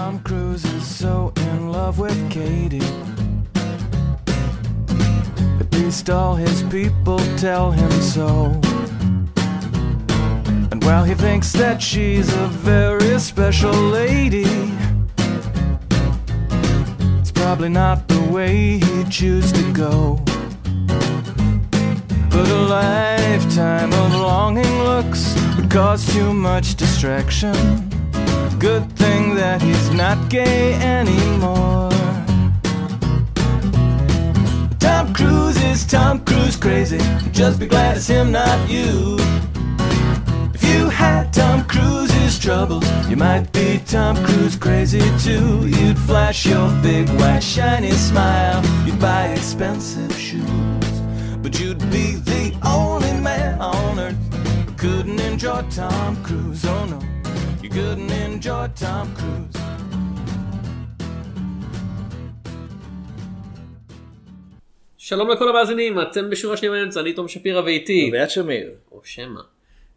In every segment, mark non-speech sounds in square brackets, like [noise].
Tom Cruise is so in love with Katie. At least all his people tell him so. And while he thinks that she's a very special lady, it's probably not the way he'd choose to go. But a lifetime of longing looks would cause too much distraction. Good thing that he's not gay anymore. Tom Cruise is Tom Cruise crazy. Just be glad it's him, not you. If you had Tom Cruise's troubles, you might be Tom Cruise crazy too. You'd flash your big white shiny smile. You'd buy expensive shoes. But you'd be the only man on earth who couldn't enjoy Tom Cruise. Oh no, you couldn't enjoy Tom Cruise. שלום לכל המאזינים, אתם בשורה שנייה באמצע, אני תום שפירא ואיתי, אביעד שמיר. או שמא.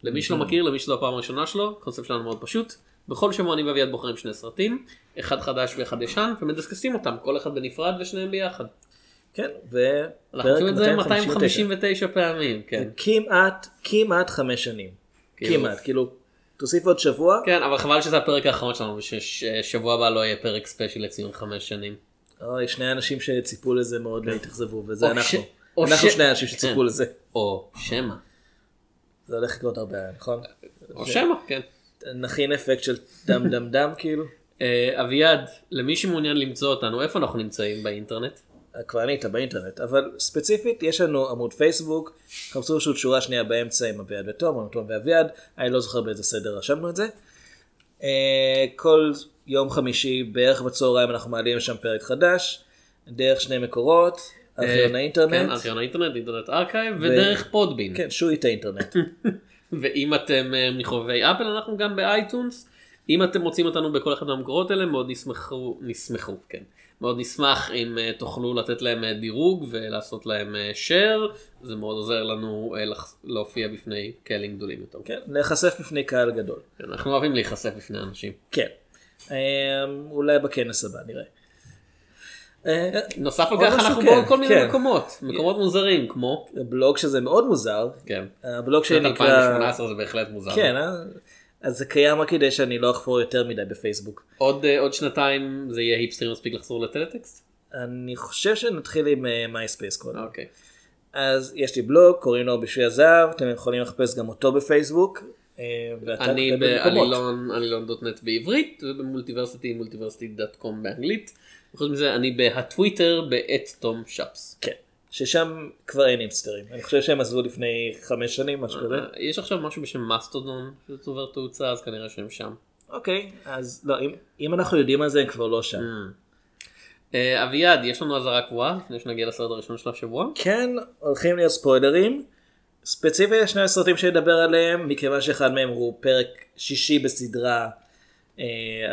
למי שלא מכיר, למי שזו הפעם הראשונה שלו, הקונספט שלנו מאוד פשוט. בכל שבוע אני ואביעד בוחרים שני סרטים, אחד חדש ואחד ישן, ומדסקסים אותם, כל אחד בנפרד ושניהם ביחד. כן, ו... אנחנו עושים את זה 259. 259 פעמים, כן. כמעט, כמעט חמש שנים. כאילו- כמעט, כאילו, תוסיף עוד שבוע. כן, אבל חבל שזה הפרק האחרון שלנו, וששבוע הבא לא יהיה פרק ספיישל לציון חמש שנים. אוי, שני אנשים שציפו לזה מאוד לא התאכזבו, וזה אנחנו. ש- אנחנו ש- שני אנשים שציפו כן. לזה. או שמא. זה הולך לקרות הרבה, נכון? או שמא, כן. נכין אפקט של דם דם דם כאילו. [laughs] אה, אביעד, למי שמעוניין למצוא אותנו, איפה אנחנו נמצאים באינטרנט? ענית באינטרנט, אבל ספציפית יש לנו עמוד פייסבוק, חפשו פשוט שורה שנייה באמצע עם אביעד ותום, תום ואביעד, אני לא זוכר באיזה סדר רשמנו את זה. אה, כל יום חמישי בערך בצהריים אנחנו מעלים שם פרק חדש, דרך שני מקורות, ארכיון אה, האינטרנט, כן, ארכיון האינטרנט, Internet Archive, ודרך Podbean. כן, שועית האינטרנט. [laughs] ואם אתם אה, מחובבי אפל אנחנו גם ב iTunes. אם אתם מוצאים אותנו בכל אחד מהמקורות האלה מאוד נשמחו, נשמחו, כן. מאוד נשמח אם אה, תוכלו לתת להם אה, דירוג ולעשות להם אה, share, זה מאוד עוזר לנו אה, להופיע בפני קהלים גדולים יותר. כן, להיחשף בפני קהל גדול. אנחנו אוהבים להיחשף בפני אנשים. כן. אה, אולי בכנס הבא נראה. אה, נוסף על כך אנחנו כן, בעוד כל מיני כן. מקומות, מקומות מוזרים כמו, בלוג שזה מאוד מוזר, כן, הבלוג שנת שלי נקרא... 2018 זה בהחלט מוזר. אה? אז זה קיים רק כדי שאני לא אחפור יותר מדי בפייסבוק. עוד אה, עוד שנתיים זה יהיה היפסטרים מספיק לחזור לטלטקסט? אני חושב שנתחיל עם MySpace קודם. אוקיי. אז יש לי בלוג, קוראים לו בשביל הזהב, אתם יכולים לחפש גם אותו בפייסבוק. אה, אני כותב במקומות. בעלילון עלילון דוט נט בעברית וב Multiversity Multiversity dot com באנגלית. וחוץ מזה אני בהטוויטר בעת תום שפס. כן, ששם כבר אין היפסטרים. אני חושב שהם עזבו לפני חמש שנים, משהו כזה. אה, יש עכשיו משהו בשם מסטודון שצובר תאוצה אז כנראה שהם שם. אוקיי, אז לא, אם- אם אנחנו יודעים על זה הם כבר לא שם. אה, אביעד יש לנו אזהרה קבועה לפני שנגיע לסרט הראשון של השבוע. כן, הולכים להיות ספוילרים. ספציפית יש שני הסרטים שנדבר עליהם, מכיוון שאחד מהם הוא פרק שישי בסדרה, אה,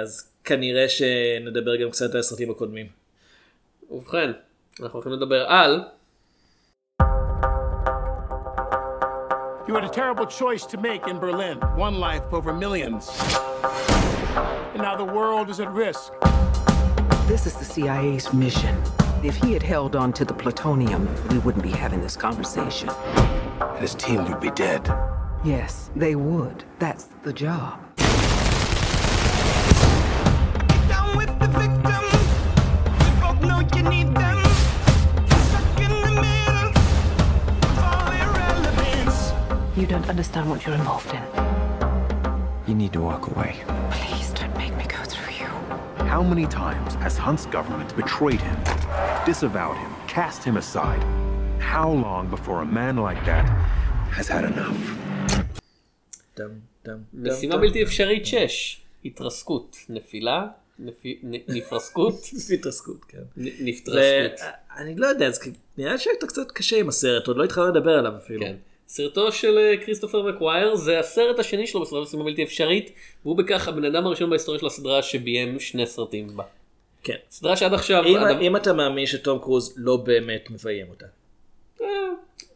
אז כנראה שנדבר גם קצת על הסרטים הקודמים. ובכן אנחנו הולכים לדבר על You had a terrible choice to make in Berlin one life over millions. And now the world is at risk. This is the CIA's mission. If he had held on to the plutonium, we wouldn't be having this conversation. His team would be dead. Yes, they would. That's the job. Don't understand what you're involved in. You need to walk away. Please don't make me go through you. How many times has Hunt's government betrayed him, disavowed him, cast him aside? How long before a man like that has had enough? משימה. בלתי אפשרית 6 התרסקות נפילה נפרסקות התרסקות, כן. נ- נפטרסקות. אני לא יודע, נראה שהייתה קצת קשה עם הסרט, עוד לא התחלנו לדבר עליו אפילו. כן. סרטו של אה, כריסטופר מקווייר זה הסרט השני שלו בסדרת משימה בלתי אפשרית והוא בכך הבן אדם הראשון בהיסטוריה של הסדרה שביים שני סרטים בה. כן. סדרה שעד עכשיו אם- הדבר- אם אתה מאמין שתום קרוז לא באמת מביים אותה. אה,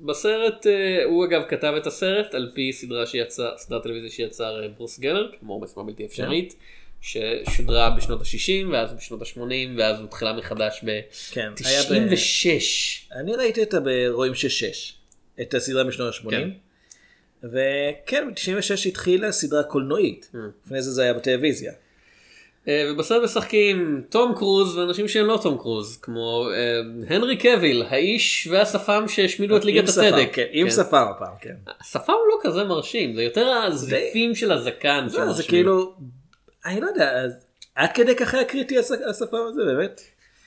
בסרט אה, הוא אגב כתב את הסרט על פי סדרה שיצא סדרת טלוויזיה שיצר ברוס גלר כמו משימה בלתי אפשרית ששודרה בשנות ה-60 ואז בשנות ה-80 ואז הותחלה מחדש כן, היה ב- ב-96. אני ראיתי אותה ברואים שש, את הסדרה משנות ה-80. כן. וכן, ב-96 התחילה סדרה קולנועית. אה. לפני זה זה היה בטלוויזיה. אה, ובסרט משחקים תום קרוז ואנשים שהם לא תום קרוז כמו אה, הנרי קוויל האיש והשפם שהשמידו את ליגת הצדק. כן, עם שפם הפעם, כן. השפם לא כזה מרשים זה יותר הזיפים של הזקן. לא, זה. כאילו, אני לא יודע, עד כדי כך היה קריטי הש- השפם הזה באמת?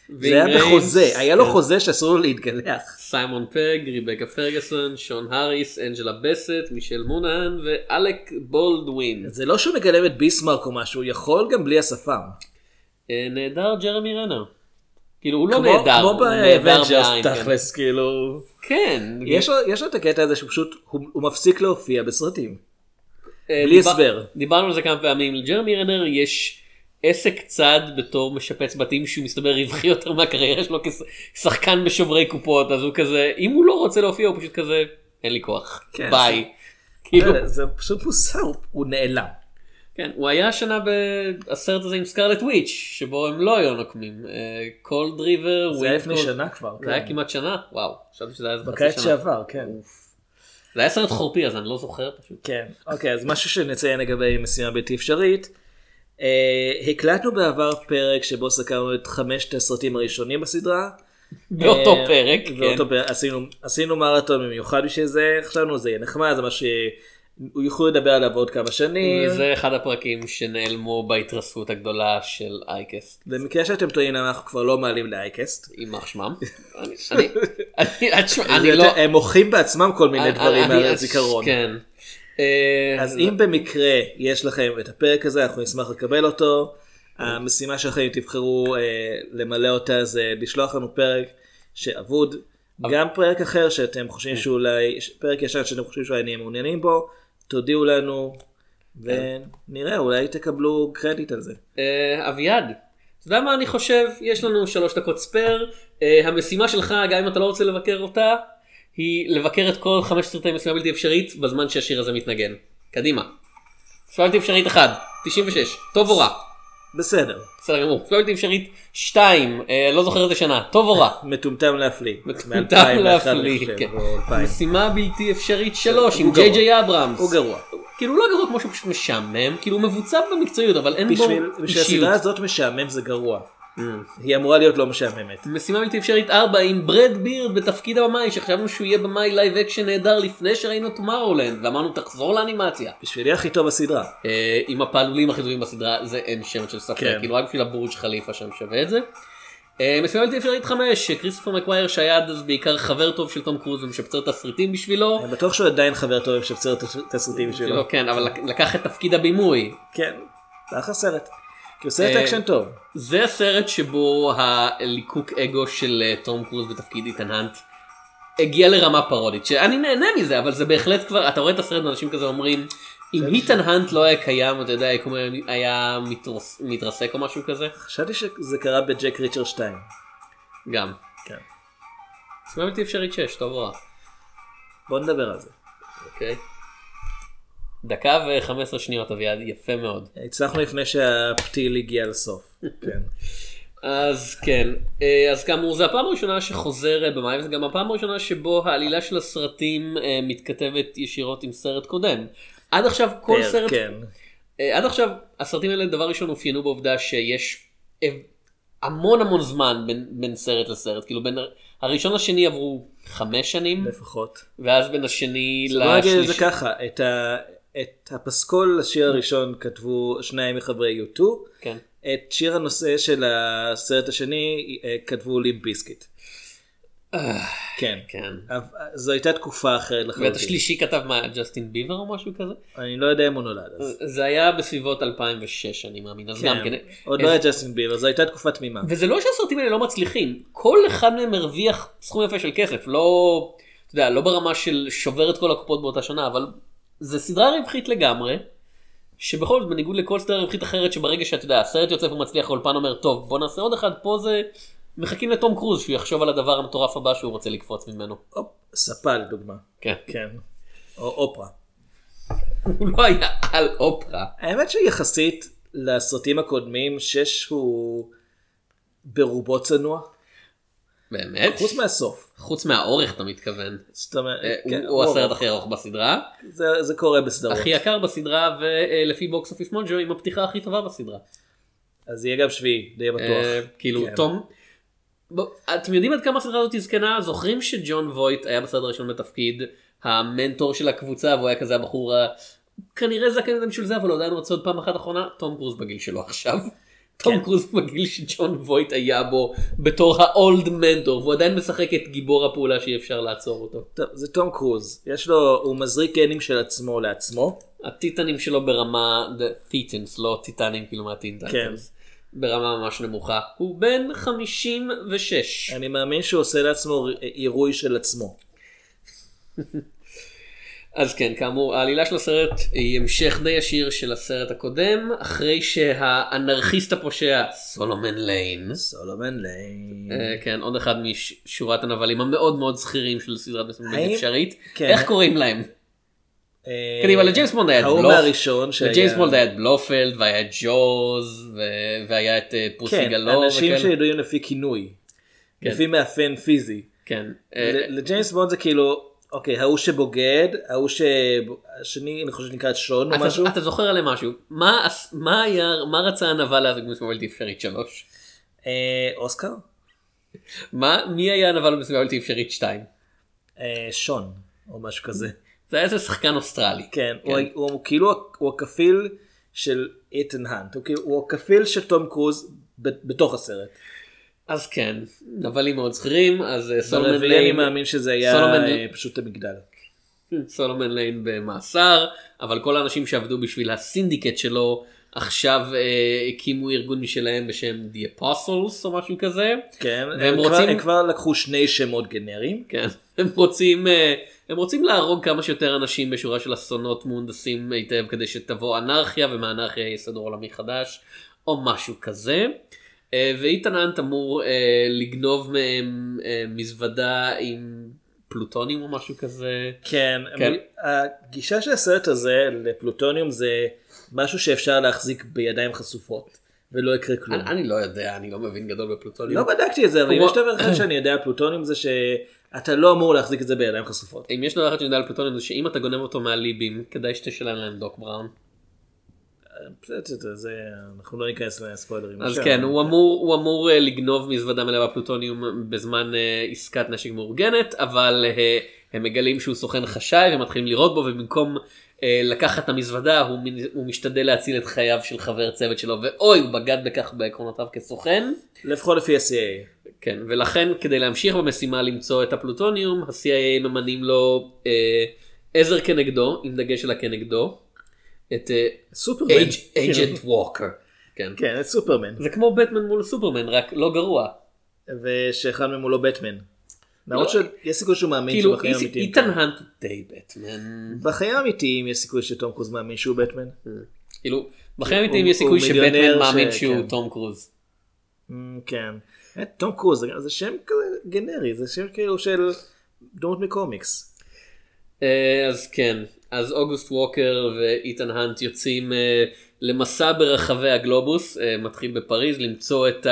זה היה ריינס, בחוזה, היה לו כן. חוזה שאסור לו להתגלח. סיימון פג, ריבקה פרגוסון, שון האריס, אנג'לה בסט, מישל מונהן ואלק בולדווין. זה לא שהוא מגלם את ביסמרק או משהו, הוא יכול גם בלי השפם. אה, נהדר ג'רמי רנר. כאילו הוא לא נהדר, כמו ב Avengers כן. תכלס, כאילו... כן. יש לו- את הקטע הזה שפשוט הוא מפסיק להופיע בסרטים. אה, בלי הסבר. דיברנו על זה כמה פעמים, לג'רמי רנר יש עסק צד בתור משפץ בתים שהוא מסתבר רווחי יותר מהקריירה שלו כשחקן בשוברי קופות, אז הוא כזה, אם הוא לא רוצה להופיע הוא פשוט כזה, אין לי כוח, כן, ביי. כאילו, זה- זה פשוט מוסר, הוא- נעלם. כן, הוא היה השנה בסרט הזה עם Scarlet Witch, שבו הם לא היו נוקמים, Cold River, זה היה לפני שנה כבר. זה היה כן. כמעט שנה, וואו, חשבתי שזה היה איזה חצי בקיץ שנה. שעבר, כן. זה היה סרט חורפי אז אני לא זוכר פשוט. כן, אוקיי, אז משהו שנציין לגבי משימה בלתי אפשרית. אה, הקלטנו בעבר פרק שבו סקרנו את חמשת הסרטים הראשונים בסדרה. באותו אה, פרק, כן. באותו פרק, עשינו, עשינו מרתון במיוחד בשביל זה, חשבנו זה יהיה נחמד, זה מה שהוא יוכלו לדבר עליו עוד כמה שנים. וזה אחד הפרקים שנעלמו בהתרסקות הגדולה של אייקסט, במקרה שאתם טועים אנחנו כבר לא מעלים לאייקסט. יימח שמם. אני- אני- אני- אני זה- לא... הם מוחים בעצמם כל מיני דברים אני- על אני- הזיכרון. כן. אה, אז אם במקרה יש לכם את הפרק הזה אנחנו נשמח לקבל אותו. המשימה שלכם אם תבחרו אה, למלא אותה זה לשלוח לנו פרק שאבוד. גם פרק אחר שאתם חושבים שאולי, פרק ישן שאתם חושבים שאולי נהיה מעוניינים בו, תודיעו לנו ונראה אולי תקבלו קרדיט על זה. אה, אביעד, אתה יודע מה אני חושב? יש לנו שלוש דקות ספייר. אה, המשימה שלך, גם אם אתה לא רוצה לבקר אותה, היא לבקר את כל חמש סרטי משימה בלתי אפשרית בזמן שהשיר הזה מתנגן. קדימה. משימה בלתי אפשרית 1, 96, טוב או רע? בסדר, בסדר גמור. משימה בלתי אפשרית 2, אה, לא זוכר איזה שנה, טוב או רע? מטומטם להפליא. מטומטם מ- 2001 להפליא, כן. או 2000. משימה בלתי אפשרית 3 עם ג'יי. ג'יי אברהמס. הוא גרוע. כאילו לא גרוע כמו שהוא פשוט משעמם, כאילו הוא מבוצע במקצועיות אבל אין בו בשביל בשביל אישיות. הסדרה הזאת משעמם זה גרוע. היא אמורה להיות לא משעממת. משימה בלתי אפשרית 4 עם ברד בירד בתפקיד הבמאי שחשבנו שהוא יהיה במאי live action נהדר לפני שראינו Tomorrowland ואמרנו תחזור לאנימציה. בשבילי הכי טוב בסדרה. אה, עם הפעלולים הכי טובים בסדרה זה אין שמץ של ספק כן. כאילו רק בשביל הבורג' חליפה שם שווה את זה. אה, משימה בלתי אפשרית 5 כריסטופר מקווייר שהיה עד אז בעיקר חבר טוב של תום קרוז ומשפצר תסריטים בשבילו. אני בטוח שהוא עדיין חבר טוב שפצר את התסריטים שלו. לא, כן אבל לק- לקח את תפקיד הבימוי. כן, זה אחלה סרט. כי הוא סרט אה, אקשן טוב. זה הסרט שבו הליקוק אגו של אה, תום קרוז בתפקיד איתן האנט הגיע לרמה פרודית שאני נהנה מזה אבל זה בהחלט כבר אתה רואה את הסרט ואנשים כזה אומרים אם איתן האנט לא היה קיים אתה יודע היה מתרס, מתרסק או משהו כזה חשבתי שזה קרה בג'ק ריצ'ר 2. גם. כן. משימה בלתי אפשרית 6 טוב או רע. בוא נדבר על זה. אוקיי. דקה ו-15 שניות אביעד יפה מאוד. הצלחנו לפני שהפתיל הגיע לסוף. כן. אז כן, אה, אז כאמור זה הפעם הראשונה שחוזר אה, במאי וזה גם הפעם הראשונה שבו העלילה של הסרטים אה, מתכתבת ישירות עם סרט קודם. עד עכשיו כל סרט, כן. עד עכשיו הסרטים האלה דבר ראשון אופיינו בעובדה שיש המון המון זמן בין, בין סרט לסרט, כאילו בין הראשון לשני עברו חמש שנים לפחות. ואז בין השני בוא נגיד את זה לשלישי. ככה, את ה- את הפסקול לשיר הראשון כתבו שניים מחברי U2, כן. את שיר הנושא של הסרט השני אה, כתבו לימפ ביסקיט. כן. כן. זו הייתה תקופה אחרת ואת לחלוטין. השלישי כתב מה ג'סטין ביבר או משהו כזה? אני לא יודע אם הוא נולד אז. זה היה בסביבות 2006 אני מאמין אז גם כן. עוד לא היה ג'סטין ביבר, זו הייתה תקופה תמימה. וזה לא שהסרטים האלה לא מצליחים, כל אחד מהם הרוויח סכום יפה של כסף, לא, אתה יודע, לא ברמה של שובר את כל הקופות באותה שנה, אבל זה סדרה רווחית לגמרי, שבכל זאת בניגוד לכל סדרה רווחית אחרת שברגע שאתה יודע, הסרט יוצא ומצליח, האולפן אומר, טוב בוא נעשה עוד אחד, פה זה מחכים לתום קרוז שהוא יחשוב על הדבר המטורף הבא שהוא רוצה לקפוץ ממנו. ספה לדוגמה. כן. כן. או אופרה. הוא לא היה על אופרה. האמת שיחסית לסרטים הקודמים, 6 הוא ברובו צנוע, באמת? חוץ מהסוף. חוץ מהאורך אתה מתכוון. אה, כן, הוא- הסרט. הכי ארוך בסדרה, זה, קורה בסדרות. הכי יקר בסדרה ולפי Box Office Mojo עם הפתיחה הכי טובה בסדרה. אז יהיה גם שביעי, די בטוח. אה, כאילו כן. תום. אתם יודעים עד כמה הסדרה הזאת זקנה? זוכרים שג'ון וויט היה בסרט הראשון בתפקיד המנטור של הקבוצה והוא היה כזה הבחור. כנראה זקן יותר בשביל זה אבל עדיין רוצה עוד פעם אחת אחרונה תום קרוז בגיל שלו עכשיו. תום כן. קרוז בגיל שג'ון וויט היה בו בתור האולד מנטור והוא עדיין משחק את גיבור הפעולה שאי אפשר לעצור אותו. טוב, זה תום קרוז, יש לו, הוא מזריק גנים של עצמו לעצמו. הטיטנים שלו ברמה, titans לא טיטנים כאילו מהטינטנס. כן. ברמה ממש נמוכה. הוא בן 56. אני מאמין שהוא עושה לעצמו עירוי של עצמו. [laughs] אז כן, כאמור, העלילה של הסרט היא המשך די ישיר של הסרט הקודם, אחרי שהאנרכיסט הפושע, סולומן ליין, סולומן ליין. אה, כן, עוד אחד משורת הנבלים המאוד מאוד זכירים של סדרת האם- אפשרית, כן. איך קוראים להם? אה, קדימה, לג'יימס בונד היה את ההוא בלוף, מהראשון שהיה... לג'יימס בונד היה את בלופלד, והיה ג'וס, ו- והיה את אה, פוסי כן, אנשים וכאלה. שידועים לפי כינוי. כן. לפי מאפיין פיזי. כן, לג'יימס בונד זה כאילו, אוקיי, ההוא שבוגד, ההוא ש... השני, אני חושב שנקרא שון או משהו. אתה זוכר עליהם משהו, מה היה, מה רצה הנבל להזיק במשימה בלתי אפשרית 3? אה, אוסקר? מה, מי היה הנבל במשימה בלתי אפשרית 2? אה, שון, או משהו כזה. זה היה איזה שחקן אוסטרלי. כן, הוא- הוא כאילו, הוא הכפיל של איתן האנט, הוא כאילו- הוא הכפיל של תום קרוז בתוך הסרט. אז כן, נבלים מאוד זכירים, אז אה, סולומן ברביעי אני ליין, מאמין שזה היה סולומן- אה, פשוט המגדל. סולומן ליין במאסר, אבל כל האנשים שעבדו בשביל הסינדיקט שלו, עכשיו אה, הקימו ארגון משלהם בשם The Apostles או משהו כזה. כן, והם הם כבר- רוצים- הם כבר לקחו שני שמות גנריים. כן, הם רוצים, אה, הם רוצים להרוג כמה שיותר אנשים בשורה של אסונות מהונדסים היטב כדי שתבוא אנרכיה ומהאנרכיה יבוא סדר עולמי חדש או משהו כזה. אה, ואיתן אנט אמור אה, לגנוב מהם אה, מזוודה עם פלוטונים או משהו כזה. כן, כן. הגישה של הסרט הזה לפלוטוניום זה משהו שאפשר להחזיק בידיים חשופות ולא יקרה כלום. אני, אני לא יודע, אני לא מבין גדול בפלוטונים. לא בדקתי את זה, אבל אם יש דבר אחד שאני יודע על פלוטוניום זה שאתה לא אמור להחזיק את זה בידיים חשופות. אם יש דבר אחד שאני יודע על פלוטונים זה שאם אתה גונב אותו מהליבים כדאי שתשלם להם דוק בראון. אנחנו לא ניכנס לספוילרים. אז. כן, הוא אמור, אה, לגנוב מזוודה מלאה בפלוטוניום בזמן אה, עסקת נשק מאורגנת, אבל אה, הם מגלים שהוא סוכן חשאי ומתחילים לירות בו, ובמקום אה, לקחת את המזוודה הוא, משתדל להציל את חייו של חבר צוות שלו, ואוי, הוא בגד בכך בעקרונותיו כסוכן. לפחות לפי ה-CA. כן, ולכן כדי להמשיך במשימה למצוא את הפלוטוניום, ה-CIA ממנים לו אה, עזר כנגדו, עם דגש על הכנגדו, את אה, סופרמן. אייג'נט ווקר. כן. כן, את סופרמן. זה כמו בטמן מול סופרמן, רק לא גרוע. ושאחד מהם הוא לא בטמן. למרות לא. שיש סיכוי שהוא מאמין כאילו שבחיים איס- האמיתיים. איתן האנט הוא די בטמן. בחיים האמיתיים יש סיכוי שתום קרוז מאמין שהוא בטמן. כאילו, בחיים האמיתיים הוא- יש סיכוי שבטמן מאמין שהוא כן. תום קרוז. Mm, כן. אה, תום קרוז זה- זה שם כזה גנרי, זה שם כאילו של דמות מקומיקס. אה, אז כן, אז אוגוסט ווקר ואיתן האנט יוצאים אה, למסע ברחבי הגלובוס, אה, מתחיל בפריז למצוא את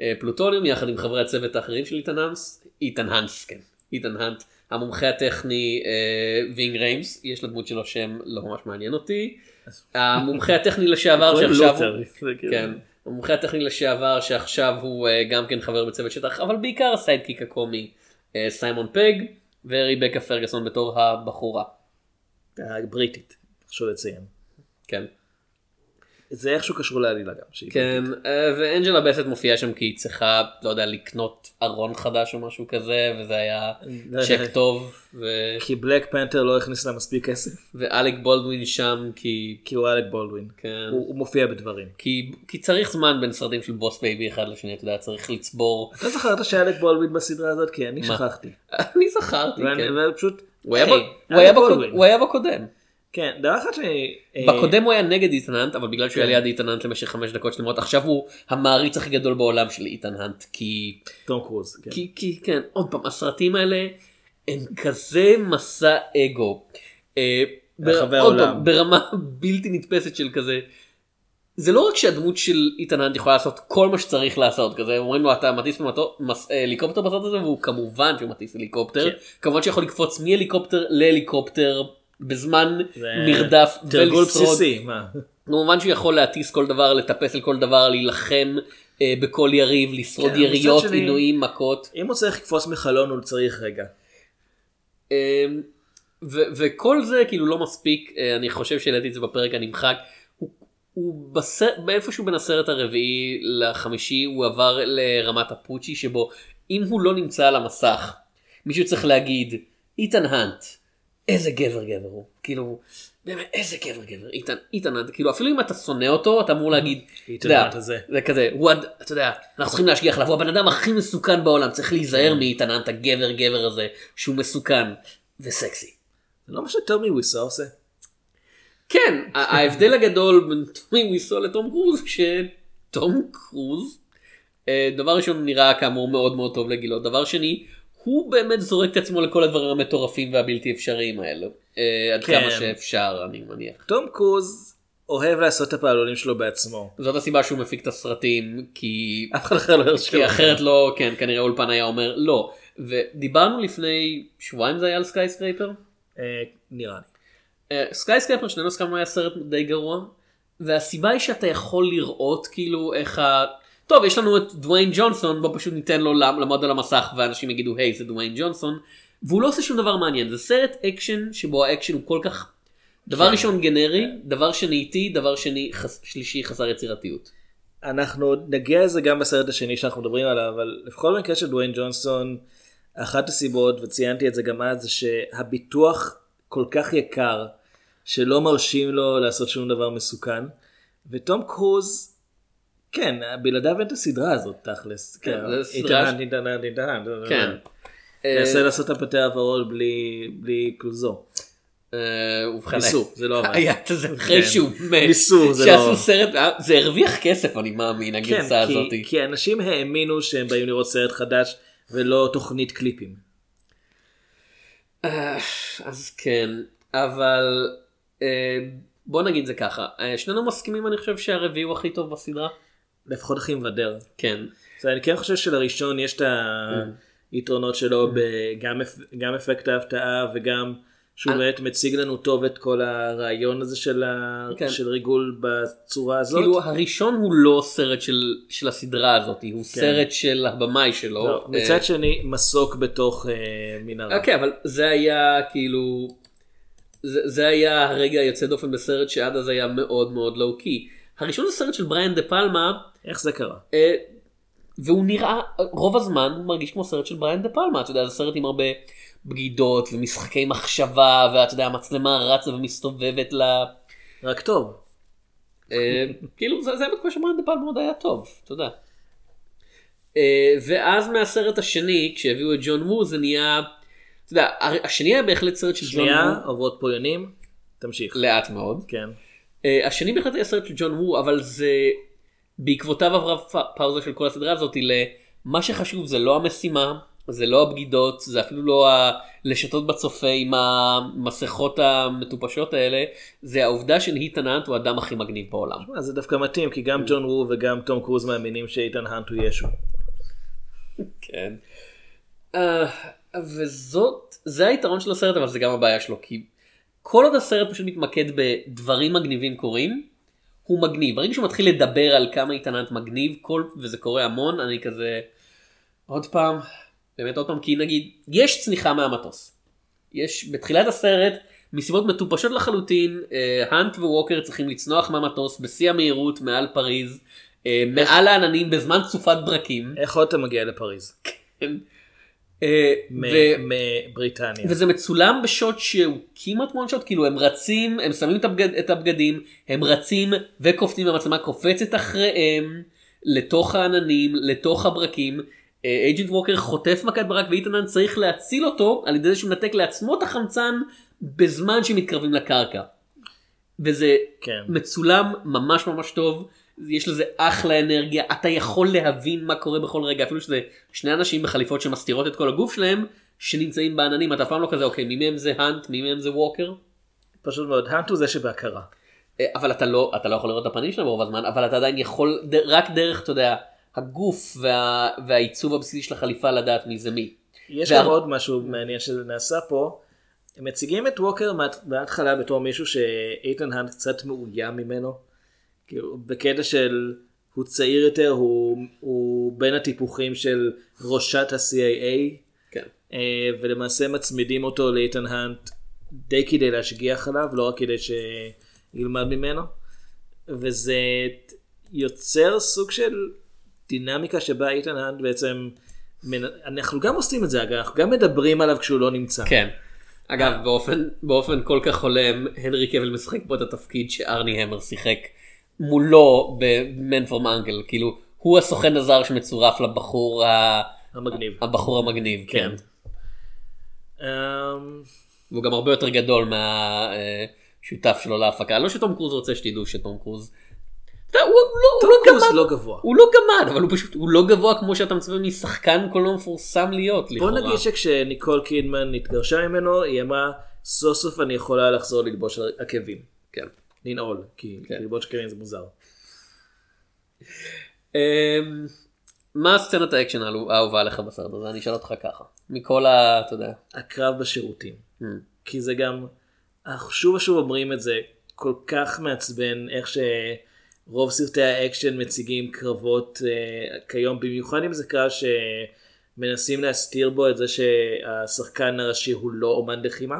הפלוטוניום יחד עם חברי הצוות האחרים של איתן האנס, איתן האנס, כן, איתן האנט, המומחה הטכני אה, וינג ריימס, יש לדמות שלו שם לא ממש מעניין אותי, המומחה הטכני לשעבר שעכשיו הוא, כאילו- כן, המומחה הטכני לשעבר שעכשיו הוא גם כן חבר בצוות שטח, אבל בעיקר הסיידקיק הקומי סיימון פג וריבקה פרגסון בתור הבחורה. הבריטית, חשוב לציין. כן. זה איכשהו קשור לעלילה גם. כן, אה, ואנג'לה בסט מופיעה שם כי היא צריכה, לא יודע, לקנות ארון חדש או משהו כזה, וזה היה [laughs] צ'ק טוב, ו- כי בלק פנתר לא הכניס לה מספיק כסף, ואלק בולדווין שם כי, כי הוא אלק בולדווין. כן, הוא הוא מופיע בדברים. כי, כי צריך זמן בין סרטים של בוס בייבי אחד לשני, אתה יודע, צריך לצבור. אתה זכרת שאלק בולדווין בסדרה הזאת? כי אני שכחתי. [laughs] אני זכרתי, כן. ופשוט... הוא היה היי, ב- הוא היה היה בקודם. כן, דבר אחד שאני... אה, בקודם הוא היה נגד איתן האנט, אבל בגלל שהוא היה כן. ליד איתן האנט למשך חמש דקות שלמות, עכשיו הוא המעריץ הכי גדול בעולם של איתן האנט, כי... תום קרוז. כן. כי, כי כן, עוד פעם, הסרטים האלה הם כזה מסע אגו. אה, בר- ברחבי העולם. ברמה בלתי נתפסת של כזה. זה לא רק שהדמות של איתן האנט יכולה לעשות כל מה שצריך לעשות כזה אומרים לו אתה מטיס מס- אה, הליקופטר בסרט הזה והוא כמובן שהוא מטיס הליקופטר כן. כמובן שיכול לקפוץ מהליקופטר להליקופטר בזמן מרדף תרגול ולשרוד. בסיסי? כמובן שהוא יכול להטיס כל דבר לטפס על כל דבר להילחם אה, בכל יריב לשרוד כן, יריות שני- עינויים מכות. אם הוא צריך לקפוץ מחלון הוא צריך רגע. ו- וכל זה כאילו לא מספיק אה, אני חושב שהעליתי את זה בפרק הנמחק. הוא, בסרט, באיפשהו בין הסרט הרביעי לחמישי הוא עבר לרמת הפוצ'י שבו אם הוא לא נמצא על המסך מישהו צריך להגיד איתן האנט איזה גבר גבר הוא כאילו באמת איזה גבר גבר איתן איתן האנט כאילו אפילו אם אתה שונא אותו אתה אמור להגיד [laughs] איתן האנט הזה. זה כזה הוא עד- אתה יודע אנחנו צריכים להשגיח עליו הוא הבן אדם הכי מסוכן בעולם צריך להיזהר מאיתן האנט הגבר גבר הזה שהוא מסוכן וסקסי. זה לא מה שטומי וויסו עושה. כן, ההבדל הגדול בין טומי וויסו לתום קרוז, שטום קרוז, אה, דבר ראשון נראה כאמור מאוד מאוד טוב לגילו, דבר שני, הוא באמת זורק את עצמו לכל הדברים המטורפים והבלתי אפשריים האלו, אה, עד כן. כמה שאפשר אני מניח. טום קרוז אוהב לעשות את הפעלולים שלו בעצמו. זאת הסיבה שהוא מפיק את הסרטים, כי אף אחד אחר לא הרשה כי אחרת לא, כן, כנראה אולפן היה אומר לא. ודיברנו לפני שבועיים זה היה על סקייסקרייפר? אה, נראה לי. סקייסקרייפר שנינו הסכמנו היה סרט די גרוע והסיבה היא שאתה יכול לראות כאילו איך ה... טוב יש לנו את דוויין ג'ונסון בוא פשוט ניתן לו לעמוד על המסך ואנשים יגידו היי זה דוויין ג'ונסון והוא לא עושה שום דבר מעניין זה סרט אקשן שבו האקשן הוא כל כך דבר כן. ראשון גנרי דבר שני איטי דבר שני חס... שלישי חסר יצירתיות. אנחנו נגיע לזה גם בסרט השני שאנחנו מדברים עליו, אבל לפחות במקרה של דוויין ג'ונסון, אחת הסיבות, וציינתי את זה גם אז, זה שהביטוח כל כך יקר, שלא מרשים לו לעשות שום דבר מסוכן, וטום קרוז, כן, בלעדיו אין את הסדרה הזאת תכלס. כן, איתן, איתן, כן. תנסה לעשות את הפטר הוורוד בלי קלוזו. אה, ובכן, ניסו, זה לא עבד. היה את זה אחרי כן. שהוא [laughs] מת. ניסו, זה שעשו לא- סרט, אה, זה הרוויח כסף אני מאמין כן, הגרסה הזאת. כי אנשים האמינו שהם באים לראות סרט חדש ולא תוכנית קליפים. אה, אז כן, אבל אה, בוא נגיד זה ככה, אה, שנינו מסכימים אני חושב שהרביעי הוא הכי טוב בסדרה? לפחות הכי מבדר. כן. אז אני כן חושב שלראשון יש את היתרונות שלו בגם אפ- גם אפקט ההפתעה וגם שהוא באמת מציג לנו טוב את כל הרעיון הזה של ה- כן. של ריגול בצורה הזאת. כאילו הראשון הוא לא סרט של, של הסדרה הזאת, הוא סרט של הבמאי שלו. כן. לא, אה, מצד שני מסוק בתוך אה, מנהרה. אוקיי, אבל זה היה כאילו, זה, זה היה הרגע היוצא דופן בסרט שעד אז היה מאוד מאוד לואו קי. הראשון זה סרט של בריאן דה פלמה, איך זה קרה? אה, והוא נראה, רוב הזמן הוא מרגיש כמו סרט של בריאן דה פלמה, אתה יודע, זה סרט עם הרבה בגידות ומשחקי מחשבה, ואתה יודע, המצלמה רצה ומסתובבת ל... רק טוב. אה, כאילו זה זה בתקופה שבריאן דה פלמה עוד היה טוב, אתה יודע. אה, ואז מהסרט השני, כשהביאו את ג'ון וו, זה נהיה, אתה יודע, השני היה בהחלט סרט של ג'ון שנייה, וו, עוברות פה יונים, תמשיך. לאט מאוד. כן. אה, השני בהחלט היה סרט של ג'ון וו, אבל זה בעקבותיו עברה פאוזה של כל הסדרה הזאת למה שחשוב זה לא המשימה, זה לא הבגידות, זה אפילו לא הלשתות בצופה עם המסכות המטופשות האלה, זה העובדה שנהיטן האנט הוא האדם הכי מגניב בעולם. מה, זה דווקא מתאים כי גם ג'ון וו וגם תום קרוז מאמינים שאיתן האנט הוא ישו. כן. אה, וזאת, זה היתרון של הסרט אבל זה גם הבעיה שלו כי כל עוד הסרט פשוט מתמקד בדברים מגניבים קורים, הוא מגניב. ברגע שהוא מתחיל לדבר על כמה עיתונאנט מגניב, כל, וזה קורה המון, אני כזה, עוד פעם, באמת עוד פעם, כי נגיד, יש צניחה מהמטוס. יש, בתחילת הסרט, מסיבות מטופשות לחלוטין, אה, האנט וווקר צריכים לצנוח מהמטוס בשיא המהירות מעל פריז, אה, מעל העננים בזמן סופת ברקים. איך עוד אתה מגיע לפריז? ו- מבריטניה. וזה מצולם בשוט שהוא כמעט וואן שוט, כאילו הם רצים, הם שמים את, הבגד, את הבגדים, הם רצים וקופצים והמצלמה קופצת אחריהם לתוך העננים, לתוך הברקים. אייג'נט ווקר חוטף מכת ברק ואיתנן צריך להציל אותו על ידי זה שהוא מנתק לעצמו את החמצן בזמן שמתקרבים לקרקע. וזה כן. מצולם ממש ממש טוב, יש לזה אחלה אנרגיה, אתה יכול להבין מה קורה בכל רגע, אפילו שזה שני אנשים בחליפות שמסתירות את כל הגוף שלהם, שנמצאים בעננים, אתה אף פעם לא כזה, אוקיי, מי מהם זה האנט, מי מהם זה ווקר? פשוט מאוד, האנט הוא זה שבהכרה. אה, אבל אתה לא, אתה לא יכול לראות את הפנים שלהם רוב הזמן, אבל אתה עדיין יכול, רק דרך, אתה יודע, הגוף וה, והעיצוב הבסיסי של החליפה לדעת מי זה מי. יש וה- גם עוד משהו מעניין שנעשה פה. הם מציגים את ווקר בהתחלה בתור מישהו שאיתן האנט קצת מאוים ממנו. כאילו, בקטע של הוא צעיר יותר, הוא, הוא בין הטיפוחים של ראשת ה-CIA, כן. אה, ולמעשה מצמידים אותו לאיתן האנט די כדי להשגיח עליו, לא רק כדי שילמד ממנו. וזה יוצר סוג של דינמיקה שבה איתן האנט בעצם, אנחנו גם עושים את זה אגב, אנחנו גם מדברים עליו כשהוא לא נמצא. כן. אגב, באופן, באופן כל כך הולם, הנרי קבל משחק פה את התפקיד שארני המר שיחק מולו ב-Man from Uncle, כאילו, הוא הסוכן הזר שמצורף לבחור ה... המגניב. הבחור המגניב, כן. אמ, והוא גם הרבה יותר גדול מהשותף שלו להפקה. לא שתום קרוז רוצה שתדעו שתום קרוז... אתה הוא לא, הוא לא גמד, לא גבוה. הוא לא גמד, אבל הוא פשוט, הוא לא גבוה כמו שאתה מצפה משחקן קולנוע מפורסם להיות, בוא לכאורה. נגיד שכשניקול קידמן התגרשה ממנו, היא אמרה, סוף סוף אני יכולה לחזור ללבוש עקבים. כן. לנעול, כי כן. ללבוש עקבים זה מוזר. אמ, מה הסצנת האקשן האהוב- האהובה עליך בסרט הזה? אני אשאל אותך ככה. מכל ה... אתה יודע. הקרב בשירותים. Hmm. כי זה גם, אנחנו שוב ושוב אומרים את זה, כל כך מעצבן איך שרוב סרטי האקשן מציגים קרבות אה, כיום, במיוחד אם זה קרב שמנסים להסתיר בו את זה שהשחקן הראשי הוא לא אומן לחימה.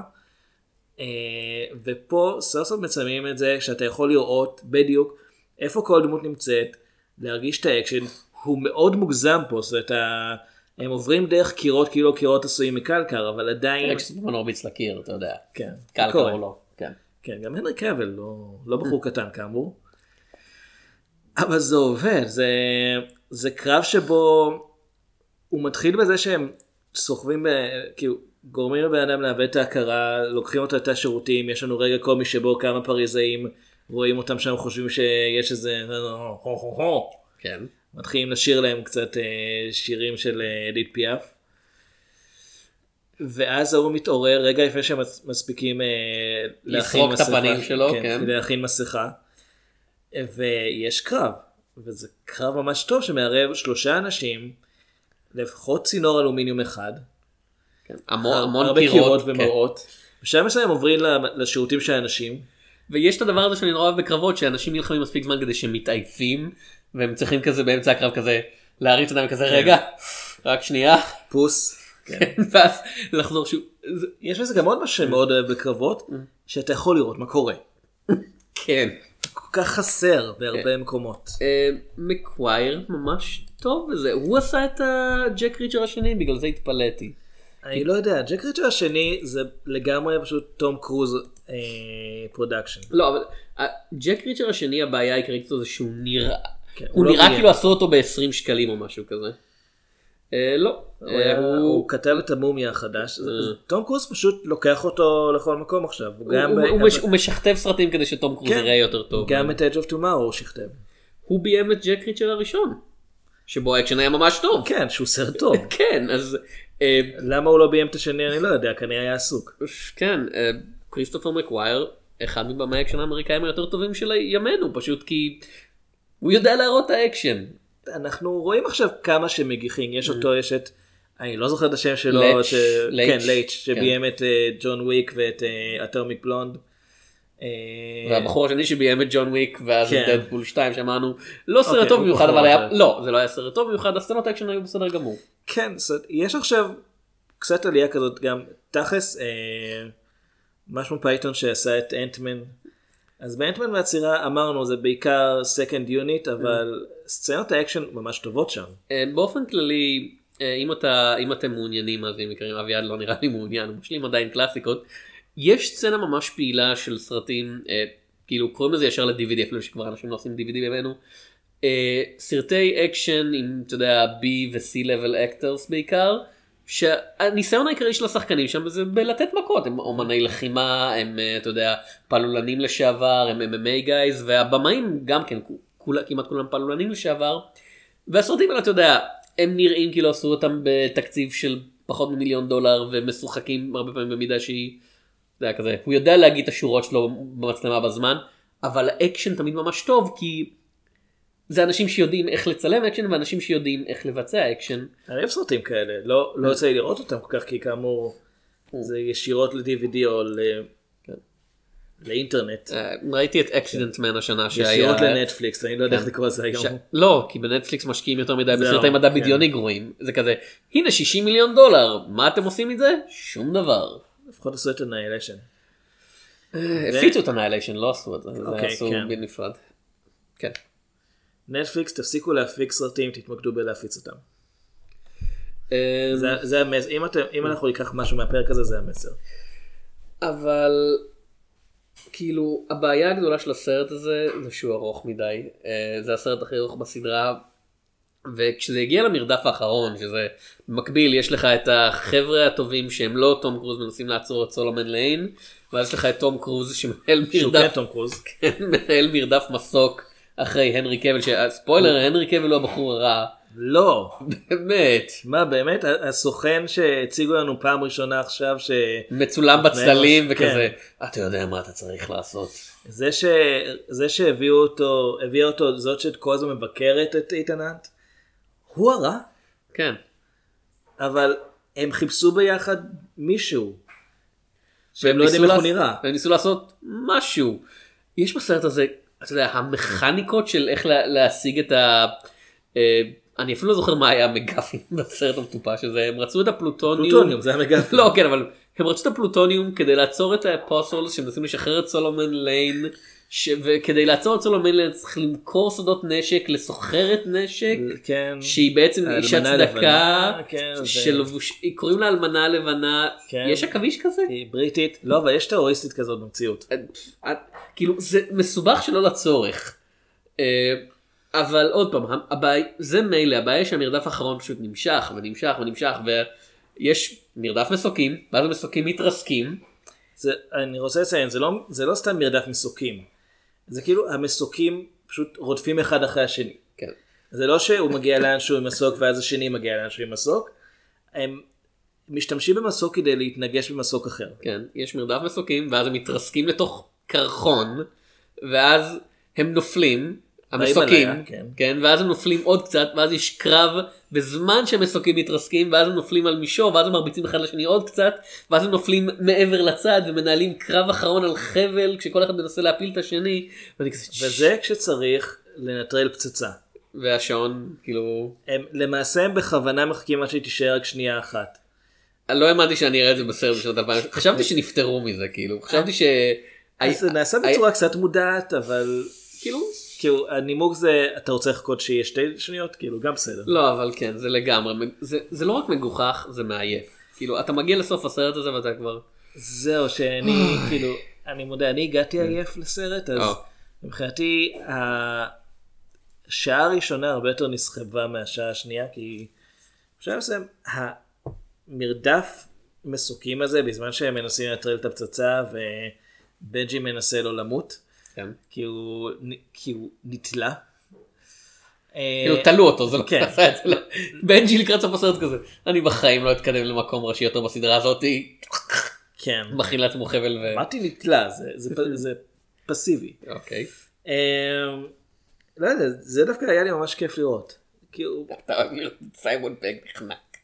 אה, ופה סוף סוף מצלמים את זה שאתה יכול לראות בדיוק איפה כל דמות נמצאת, להרגיש את האקשן, הוא מאוד מוגזם פה, זאת אומרת, הם עוברים דרך קירות כאילו קירות עשויים מקלקר, אבל עדיין... רק שסופרמן מרביץ לקיר, אתה יודע. כן, קלקר. או לא. כן. כן, גם הנרי קאבל, לא, לא בחור קטן כאמור. אבל זה עובד, זה, זה קרב שבו הוא מתחיל בזה שהם סוחבים, כאילו, גורמים לבן אדם לאבד את ההכרה, לוקחים אותו אל השירותים, יש לנו רגע קומי שבו כמה פריזאים רואים אותם שם, חושבים שיש איזה... כן. מתחילים לשיר להם קצת אה, שירים של אה, אדית פיאף. ואז ההוא מתעורר רגע לפני שהם מס- מספיקים אה, להכין לסרוק את מסכה. הפנים שלו, כן. כדי להכין מסכה. ויש קרב, וזה קרב ממש טוב שמערב שלושה אנשים, לפחות צינור אלומיניום אחד, כן. המון המון הרבה קירות. קירות כן. ומראות. בשלב מסוים עוברים לשירותים של האנשים. ויש את הדבר הזה שאני נורא אוהב בקרבות שאנשים נלחמים מספיק זמן כדי שהם מתעייפים והם צריכים כזה באמצע הקרב כזה להריץ אותם כזה רגע רק שנייה פוס. [laughs] ואז לחזור שוב. יש בזה גם עוד משהו שמאוד אוהב בקרבות, שאתה יכול לראות מה קורה. כן. כל כך חסר בהרבה מקומות. אה, מקווייר ממש טוב בזה הוא עשה את הג'ק ריצ'ר השני בגלל זה התפלאתי. אני לא יודע, ג'ק ריצ'ר השני זה לגמרי פשוט תום קרוז אה, production. לא אבל אה, ג'ק ריצ'ר השני הבעיה העיקרית שלו זה שהוא נראה כן, הוא לא נראה. כאילו עשו אותו ב-20 שקלים או משהו כזה. אה, לא. הוא אה, כתב את המומיה החדש. תום קרוז פשוט לוקח אותו לכל מקום עכשיו. הוא משכתב סרטים כדי שתום קרוז כן. יראה יותר טוב. גם את Edge of Tomorrow הוא שכתב. הוא ביים את ג'ק ריצ'ר הראשון. שבו האקשן היה ממש טוב. כן, שהוא סרט טוב. [laughs] כן, אז אה, למה הוא לא ביים את השני אני לא יודע, כנראה היה עסוק. כן, אה, כריסטופר מקווייר, אחד מבמאי האקשן האמריקאים היותר טובים של ימינו, פשוט כי הוא יודע להראות את האקשן. אנחנו רואים עכשיו כמה שמגיחים, יש אותו, יש את, אני לא זוכר את השם שלו, לייץ', לייץ', כן, לייץ', כן. שביים את אה, ג'ון וויק ואת אטומיק בלונד. אה, והבחור השני שביים את ג'ון וויק ואז כן. את דדפול 2 שאמרנו לא סרט אוקיי, טוב במיוחד אבל היה אחר. לא זה לא היה סרט טוב במיוחד הסצנות האקשן היו בסדר גמור. כן, יש עכשיו קצת עלייה כזאת גם, תכלס, אה, משהו פייטון שעשה את אנטמן, אז באנטמן והצרעה אמרנו זה בעיקר second unit, אבל סצנות האקשן ממש טובות שם. אה, באופן כללי אה, אם אתה אם אתם מעוניינים מאזינים יקרים אביעד לא נראה לי מעוניין הוא משלים עדיין קלאסיקות. יש סצנה ממש פעילה של סרטים אה, כאילו קוראים לזה ישר ל-DVD אפילו שכבר אנשים לא עושים DVD בימינו. אה, סרטי אקשן עם אתה יודע B ו-C level actors בעיקר. שהניסיון העיקרי של השחקנים שם זה בלתת מכות הם אומני לחימה הם אה, אתה יודע פעלולנים לשעבר הם MMA guys והבמאים גם כן כולה, כמעט כולם פעלולנים לשעבר. והסרטים האלה אתה יודע הם נראים כאילו עשו אותם בתקציב של פחות ממיליון דולר ומשוחקים הרבה פעמים במידה שהיא. אתה יודע, כזה, הוא יודע להגיד את השורות שלו במצלמה בזמן אבל האקשן תמיד ממש טוב כי זה אנשים שיודעים איך לצלם אקשן ואנשים שיודעים איך לבצע אקשן. אני אוהב סרטים כאלה, לא לא יוצא לי לראות אותם כל כך, כי כאמור, זה ישירות ל-DVD או ל- לאינטרנט. אה, ראיתי את Accident Man השנה שהיה. ישירות לנטפליקס, אני לא יודע איך לקרוא לזה היום. לא, כי בנטפליקס משקיעים יותר מדי בסרטי מדע כן. בדיוני גרועים. זה כזה, הנה 60 מיליון דולר, מה אתם עושים את זה? שום דבר. לפחות עשו את Annihilation. הפיצו את Annihilation, לא עשו את זה, זה אוקיי, עשו כן. בנפרד. כן. נטפליקס תפסיקו להפיק סרטים, תתמקדו בלהפיץ אותם. אה, זה- המסר, אם אנחנו ניקח משהו מהפרק הזה זה המסר. אבל כאילו הבעיה הגדולה של הסרט הזה זה שהוא ארוך מדי אה, זה הסרט הכי ארוך בסדרה וכשזה הגיע למרדף האחרון שזה במקביל יש לך את החבר'ה הטובים שהם לא תום קרוז מנסים לעצור את סולומן ליין ואז יש לך את תום קרוז שמנהל שהוא כן מרדף תום קרוז. [laughs] מנהל מרדף מסוק אחרי הנרי קבל שספוילר הנרי קבל הוא הבחור הרע לא. [laughs] באמת מה באמת הסוכן שהציגו לנו פעם ראשונה עכשיו מצולם בצללים כן. וכזה אתה יודע מה אתה צריך לעשות. ש... זה שהביאו אותו הביאה אותו זאת שכל הזמן מבקרת את איתן האנט הוא הרע כן. אבל הם חיפשו ביחד מישהו. שהם והם לא יודעים איך הוא נראה. והם ניסו לעשות משהו. יש בסרט הזה, אתה יודע, המכניקות של איך לה, להשיג את ה... אה, אני אפילו לא זוכר מה היה ה MacGuffin [laughs] בסרט המטופש הזה, הם רצו את הפלוטוניום. פלוטוניום זה ה MacGuffin. לא, כן, אבל הם רצו את הפלוטוניום כדי לעצור את ה Apostles שמנסים לשחרר את סולומן ליין. ש... וכדי לעצור את סולומן ליין צריך למכור שדות נשק לסוחרת נשק. כן. שהיא בעצם איש האלמנה הצדקה הלבנה, כן, זה- שלבוש... קוראים לה אלמנה הלבנה, כן. יש עכביש כזה? היא בריטית לא אבל יש טרוריסטית כזאת במציאות. את- כאילו זה מסובך שלא לצורך. אה, אבל עוד פעם, הבעיה, זה מילא, הבעיה שהמרדף האחרון פשוט נמשך ונמשך ונמשך ויש מרדף מסוקים, ואז המסוקים מתרסקים, זה, אני רוצה לציין זה לא זה לא סתם מרדף מסוקים. זה כאילו המסוקים פשוט רודפים אחד אחרי השני. כן. זה לא שהוא מגיע לאנשהו עם מסוק ואז השני מגיע לאנשהו עם מסוק. הם משתמשים במסוק כדי להתנגש במסוק אחר. כן, יש מרדף מסוקים ואז הם מתרסקים לתוך קרחון ואז הם נופלים, המסוקים, כן. כן, ואז הם נופלים עוד קצת ואז יש קרב בזמן שהמסוקים מתרסקים ואז הם נופלים על מישור ואז הם מרביצים אחד לשני עוד קצת ואז הם נופלים מעבר לצד ומנהלים קרב אחרון על חבל כשכל אחד מנסה להפיל את השני ואני כזה, וזה כשצריך לנטרל פצצה. והשעון כאילו הם למעשה הם בכוונה מחכים עד שהיא תישאר רק שנייה אחת. אני לא האמנתי שאני אראה את זה בסרט בשנות 2000 חשבתי שנפטרו מזה כאילו חשבתי ש... זה נעשה בצורה קצת מודעת אבל כאילו כאילו הנימוק זה אתה רוצה לחכות שיהיה שתי שניות? כאילו גם בסדר. לא אבל כן זה לגמרי. זה, זה לא רק מגוחך זה מעייף. כאילו אתה מגיע לסוף הסרט הזה ואתה כבר זהו שאני כאילו אני מודה אני הגעתי עייף לסרט אז אה. מבחינתי השעה הראשונה הרבה יותר נסחבה מהשעה השנייה כי בשלב מסוים המרדף מסוקים הזה בזמן שהם מנסים לנטרל את הפצצה ובנג'י מנסה לא למות כן. כי הוא כי הוא נתלה. אה, כאילו תלו אותו זה לא כן. עשה [laughs] את זה לא. בנג'י לקראת סוף הסרט כזה אני בחיים לא אתקדם למקום ראשי יותר בסדרה הזאת כן. מכין לעצמו חבל ו... אמרתי נתלה זה- זה פ- זה פסיבי. אוקיי. אמ, לא יודע, זה דווקא היה לי ממש כיף לראות. כאילו, אתה אוהב לראות סיימון פג נחנק.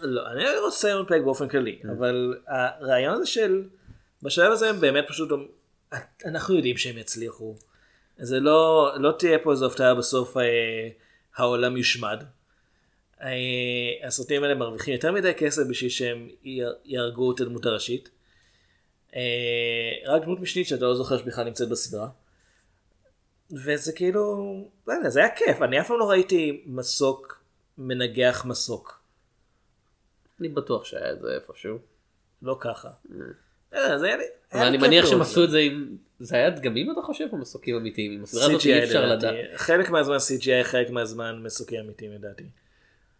לא, אני אוהב לראות סיימון פג באופן כללי, אבל הרעיון הזה של, בשלב הזה הם באמת פשוט, אנחנו יודעים שהם יצליחו. זה לא, לא תהיה פה איזו הפתעה בסוף אה, העולם יושמד. אה, הסרטים האלה מרוויחים יותר מדי כסף בשביל שהם יהרגו את הדמות הראשית. אה, רק דמות משנית שאתה לא זוכר שבכלל נמצאת בסדרה. וזה כאילו, לא יודע, זה היה כיף, אני אף פעם לא ראיתי מסוק מנגח מסוק, אני בטוח שהיה את זה איפשהו. לא ככה. לא אבל לי אני מניח שהם עשו את זה עם... זה היה דגמים אתה חושב או מסוקים אמיתיים? עם הסדרה הזאת אי אפשר. לדעת. חלק מהזמן CGI, חלק מהזמן מסוקים אמיתיים לדעתי.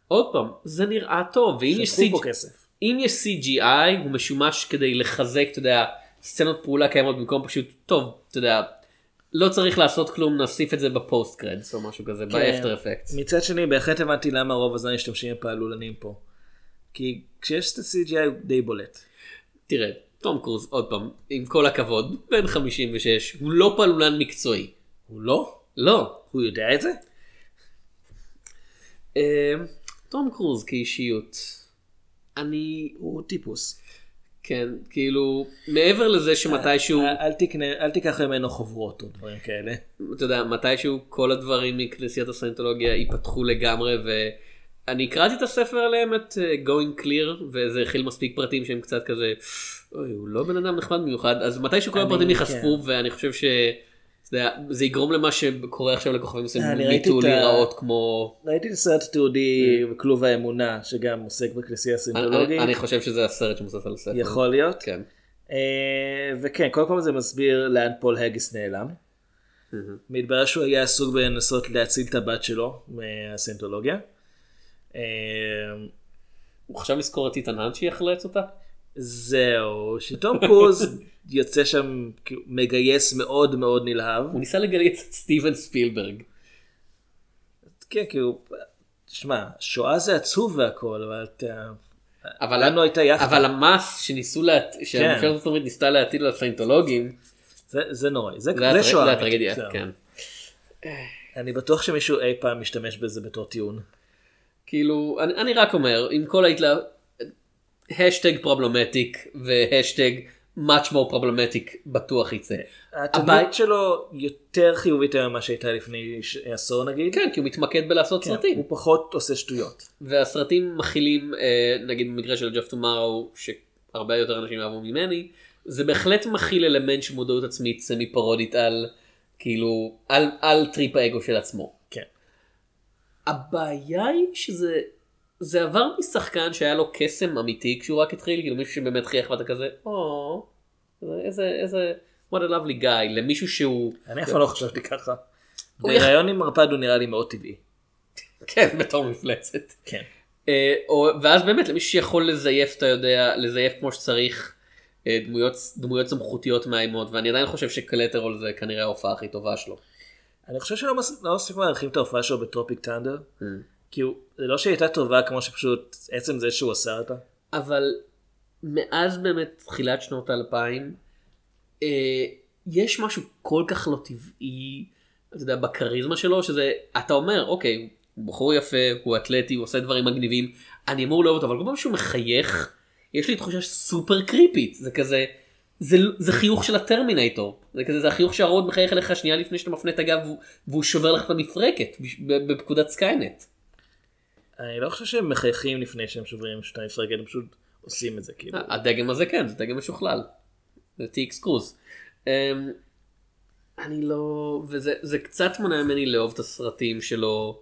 עוד פעם זה נראה טוב ואם יש כסף. אם יש CGI הוא משומש כדי לחזק אתה יודע סצנות פעולה קיימות במקום פשוט טוב אתה יודע לא צריך לעשות כלום נוסיף את זה בפוסט קרדס או משהו כזה באפטר אפקט. מצד שני, בהחלט הבנתי למה רוב הזמן משתמשים בפעלולנים פה. כי כשיש את ה-CGI די בולט. תראה תום קרוז, עוד פעם, עם כל הכבוד, בן 56, הוא לא פעלולן מקצועי. הוא לא? לא. הוא יודע את זה? תום קרוז כאישיות, אני, הוא טיפוס. כן, כאילו, מעבר לזה שמתישהו, אל- תקנה, אל תיקח ממנו חוברות או דברים כאלה. אתה יודע, מתישהו כל הדברים מכנסיית הסיינטולוגיה ייפתחו לגמרי, ואני קראתי את הספר עליהם, את uh, Going Clear, וזה הכיל מספיק פרטים שהם קצת כזה, אוי, הוא לא בן אדם נחמד במיוחד, אז מתישהו כל אני- הפרטים כן. ייחשפו, ואני חושב ש... אתה יודע, זה יגרום למה שקורה עכשיו לכוכבים מסוימים, אני ראיתי ביטול את ה- להיראות כמו... ראיתי את הסרט התיעודי כלוב האמונה שגם עוסק בכנסייה אני, הסינתולוגית. אני חושב שזה הסרט שמבוסס על הספר. יכול להיות. כן. אה, וכן, קודם כל זה מסביר לאן פול הגס נעלם. מתברר שהוא היה עסוק בלנסות להציל את הבת שלו מהסינתולוגיה. אה, הוא חשב לזכור את טיטן האנט שיחלץ אותה? זהו, שתום קרוז יוצא שם כאילו, מגייס מאוד מאוד נלהב. הוא ניסה לגייס את סטיבן ספילברג. כן, כאילו, תשמע, שואה זה עצוב והכל, אבל אתה... אבל לנו הייתה יחד. אבל המס שניסו להט... שהממשלת ארצות הברית ניסתה להטיל על הסיינטולוגים, זה, זה נוראי, זה, זה זה שואה. זה הטרגדיה, זהו. כן. אני בטוח שמישהו אי פעם משתמש בזה בתור טיעון. כאילו, אני, אני רק אומר, עם כל ההתלהב... hashtag problematic ו hashtag much more problematic בטוח יצא. התדמית הבית- שלו יותר חיובית היום ממה שהייתה לפני עשור נגיד. כן, כי הוא מתמקד בלעשות כן, סרטים. הוא פחות עושה שטויות. והסרטים מכילים, אה, נגיד במקרה של Edge of Tomorrow, שהרבה יותר אנשים אהבו ממני, זה בהחלט מכיל אלמנט של מודעות עצמית סמי פרודית על, כאילו, על, על טריפ האגו של עצמו. הבעיה היא שזה, זה עבר משחקן שהיה לו קסם אמיתי כשהוא רק התחיל, כאילו מישהו שבאמת חייך ואתה כזה, או, איזה, איזה, what a lovely guy, למישהו שהוא, אני אף פעם לא חשבתי ככה. [laughs] בראיון עם ערפד הוא נראה לי מאוד טבעי. [laughs] כן, בתור מפלצת. כן. אה, ואז באמת למישהו שיכול לזייף אתה יודע לזייף כמו שצריך אה, דמויות דמויות סמכותיות מאיימות ואני עדיין חושב שקלטרול זה כנראה ההופעה הכי טובה שלו. אני חושב שלא מס- לא מספיק מעריכים את ההופעה שלו בטרופיק טנדר. Mm. כי הוא- זה לא שהיא הייתה טובה כמו שפשוט עצם זה שהוא עשה אותה. אבל מאז באמת תחילת שנות האלפיים אה, יש משהו כל כך לא טבעי אתה יודע בכריזמה שלו שזה אתה אומר אוקיי הוא בחור יפה הוא אתלטי הוא עושה דברים מגניבים אני אמור לאהוב אותו אבל כל פעם שהוא מחייך יש לי תחושה סופר קריפית זה כזה זה, זה חיוך של הטרמינטור זה כזה זה החיוך שהרובוט מחייך אליך שנייה לפני שאתה מפנה את הגב והוא, והוא שובר לך את המפרקת בפקודת סקיינט. אני לא חושב שהם מחייכים לפני שהם שוברים את המפרקת, הם פשוט עושים את זה כאילו. הדגם הזה כן, זה דגם משוכלל. זה TX קרוז. אמ, אני לא... וזה זה קצת מונע ממני לאהוב את הסרטים שלו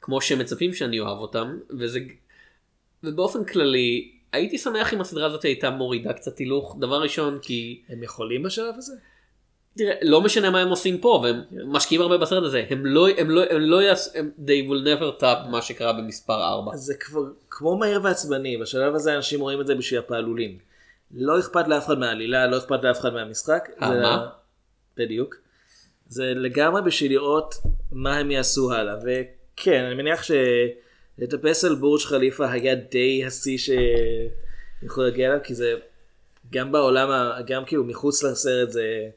כמו שמצפים שאני אוהב אותם, וזה... ובאופן כללי, הייתי שמח אם הסדרה הזאת הייתה מורידה קצת הילוך, דבר ראשון כי... הם יכולים בשלב הזה? תראה, לא משנה מה הם עושים פה, והם משקיעים הרבה בסרט הזה, הם לא, הם לא, הם לא יעשו, they will never top מה שקרה במספר 4. אז זה כבר כמו מהיר ועצבני, בשלב הזה אנשים רואים את זה בשביל הפעלולים. לא אכפת לאף אחד מהעלילה, לא אכפת לאף אחד מהמשחק. אה, מה? בדיוק. זה לגמרי בשביל לראות מה הם יעשו הלאה. וכן, אני מניח שלטפס על בורג' חליפה היה די השיא שיכול להגיע אליו, כי זה גם בעולם, גם כאילו מחוץ לסרט זה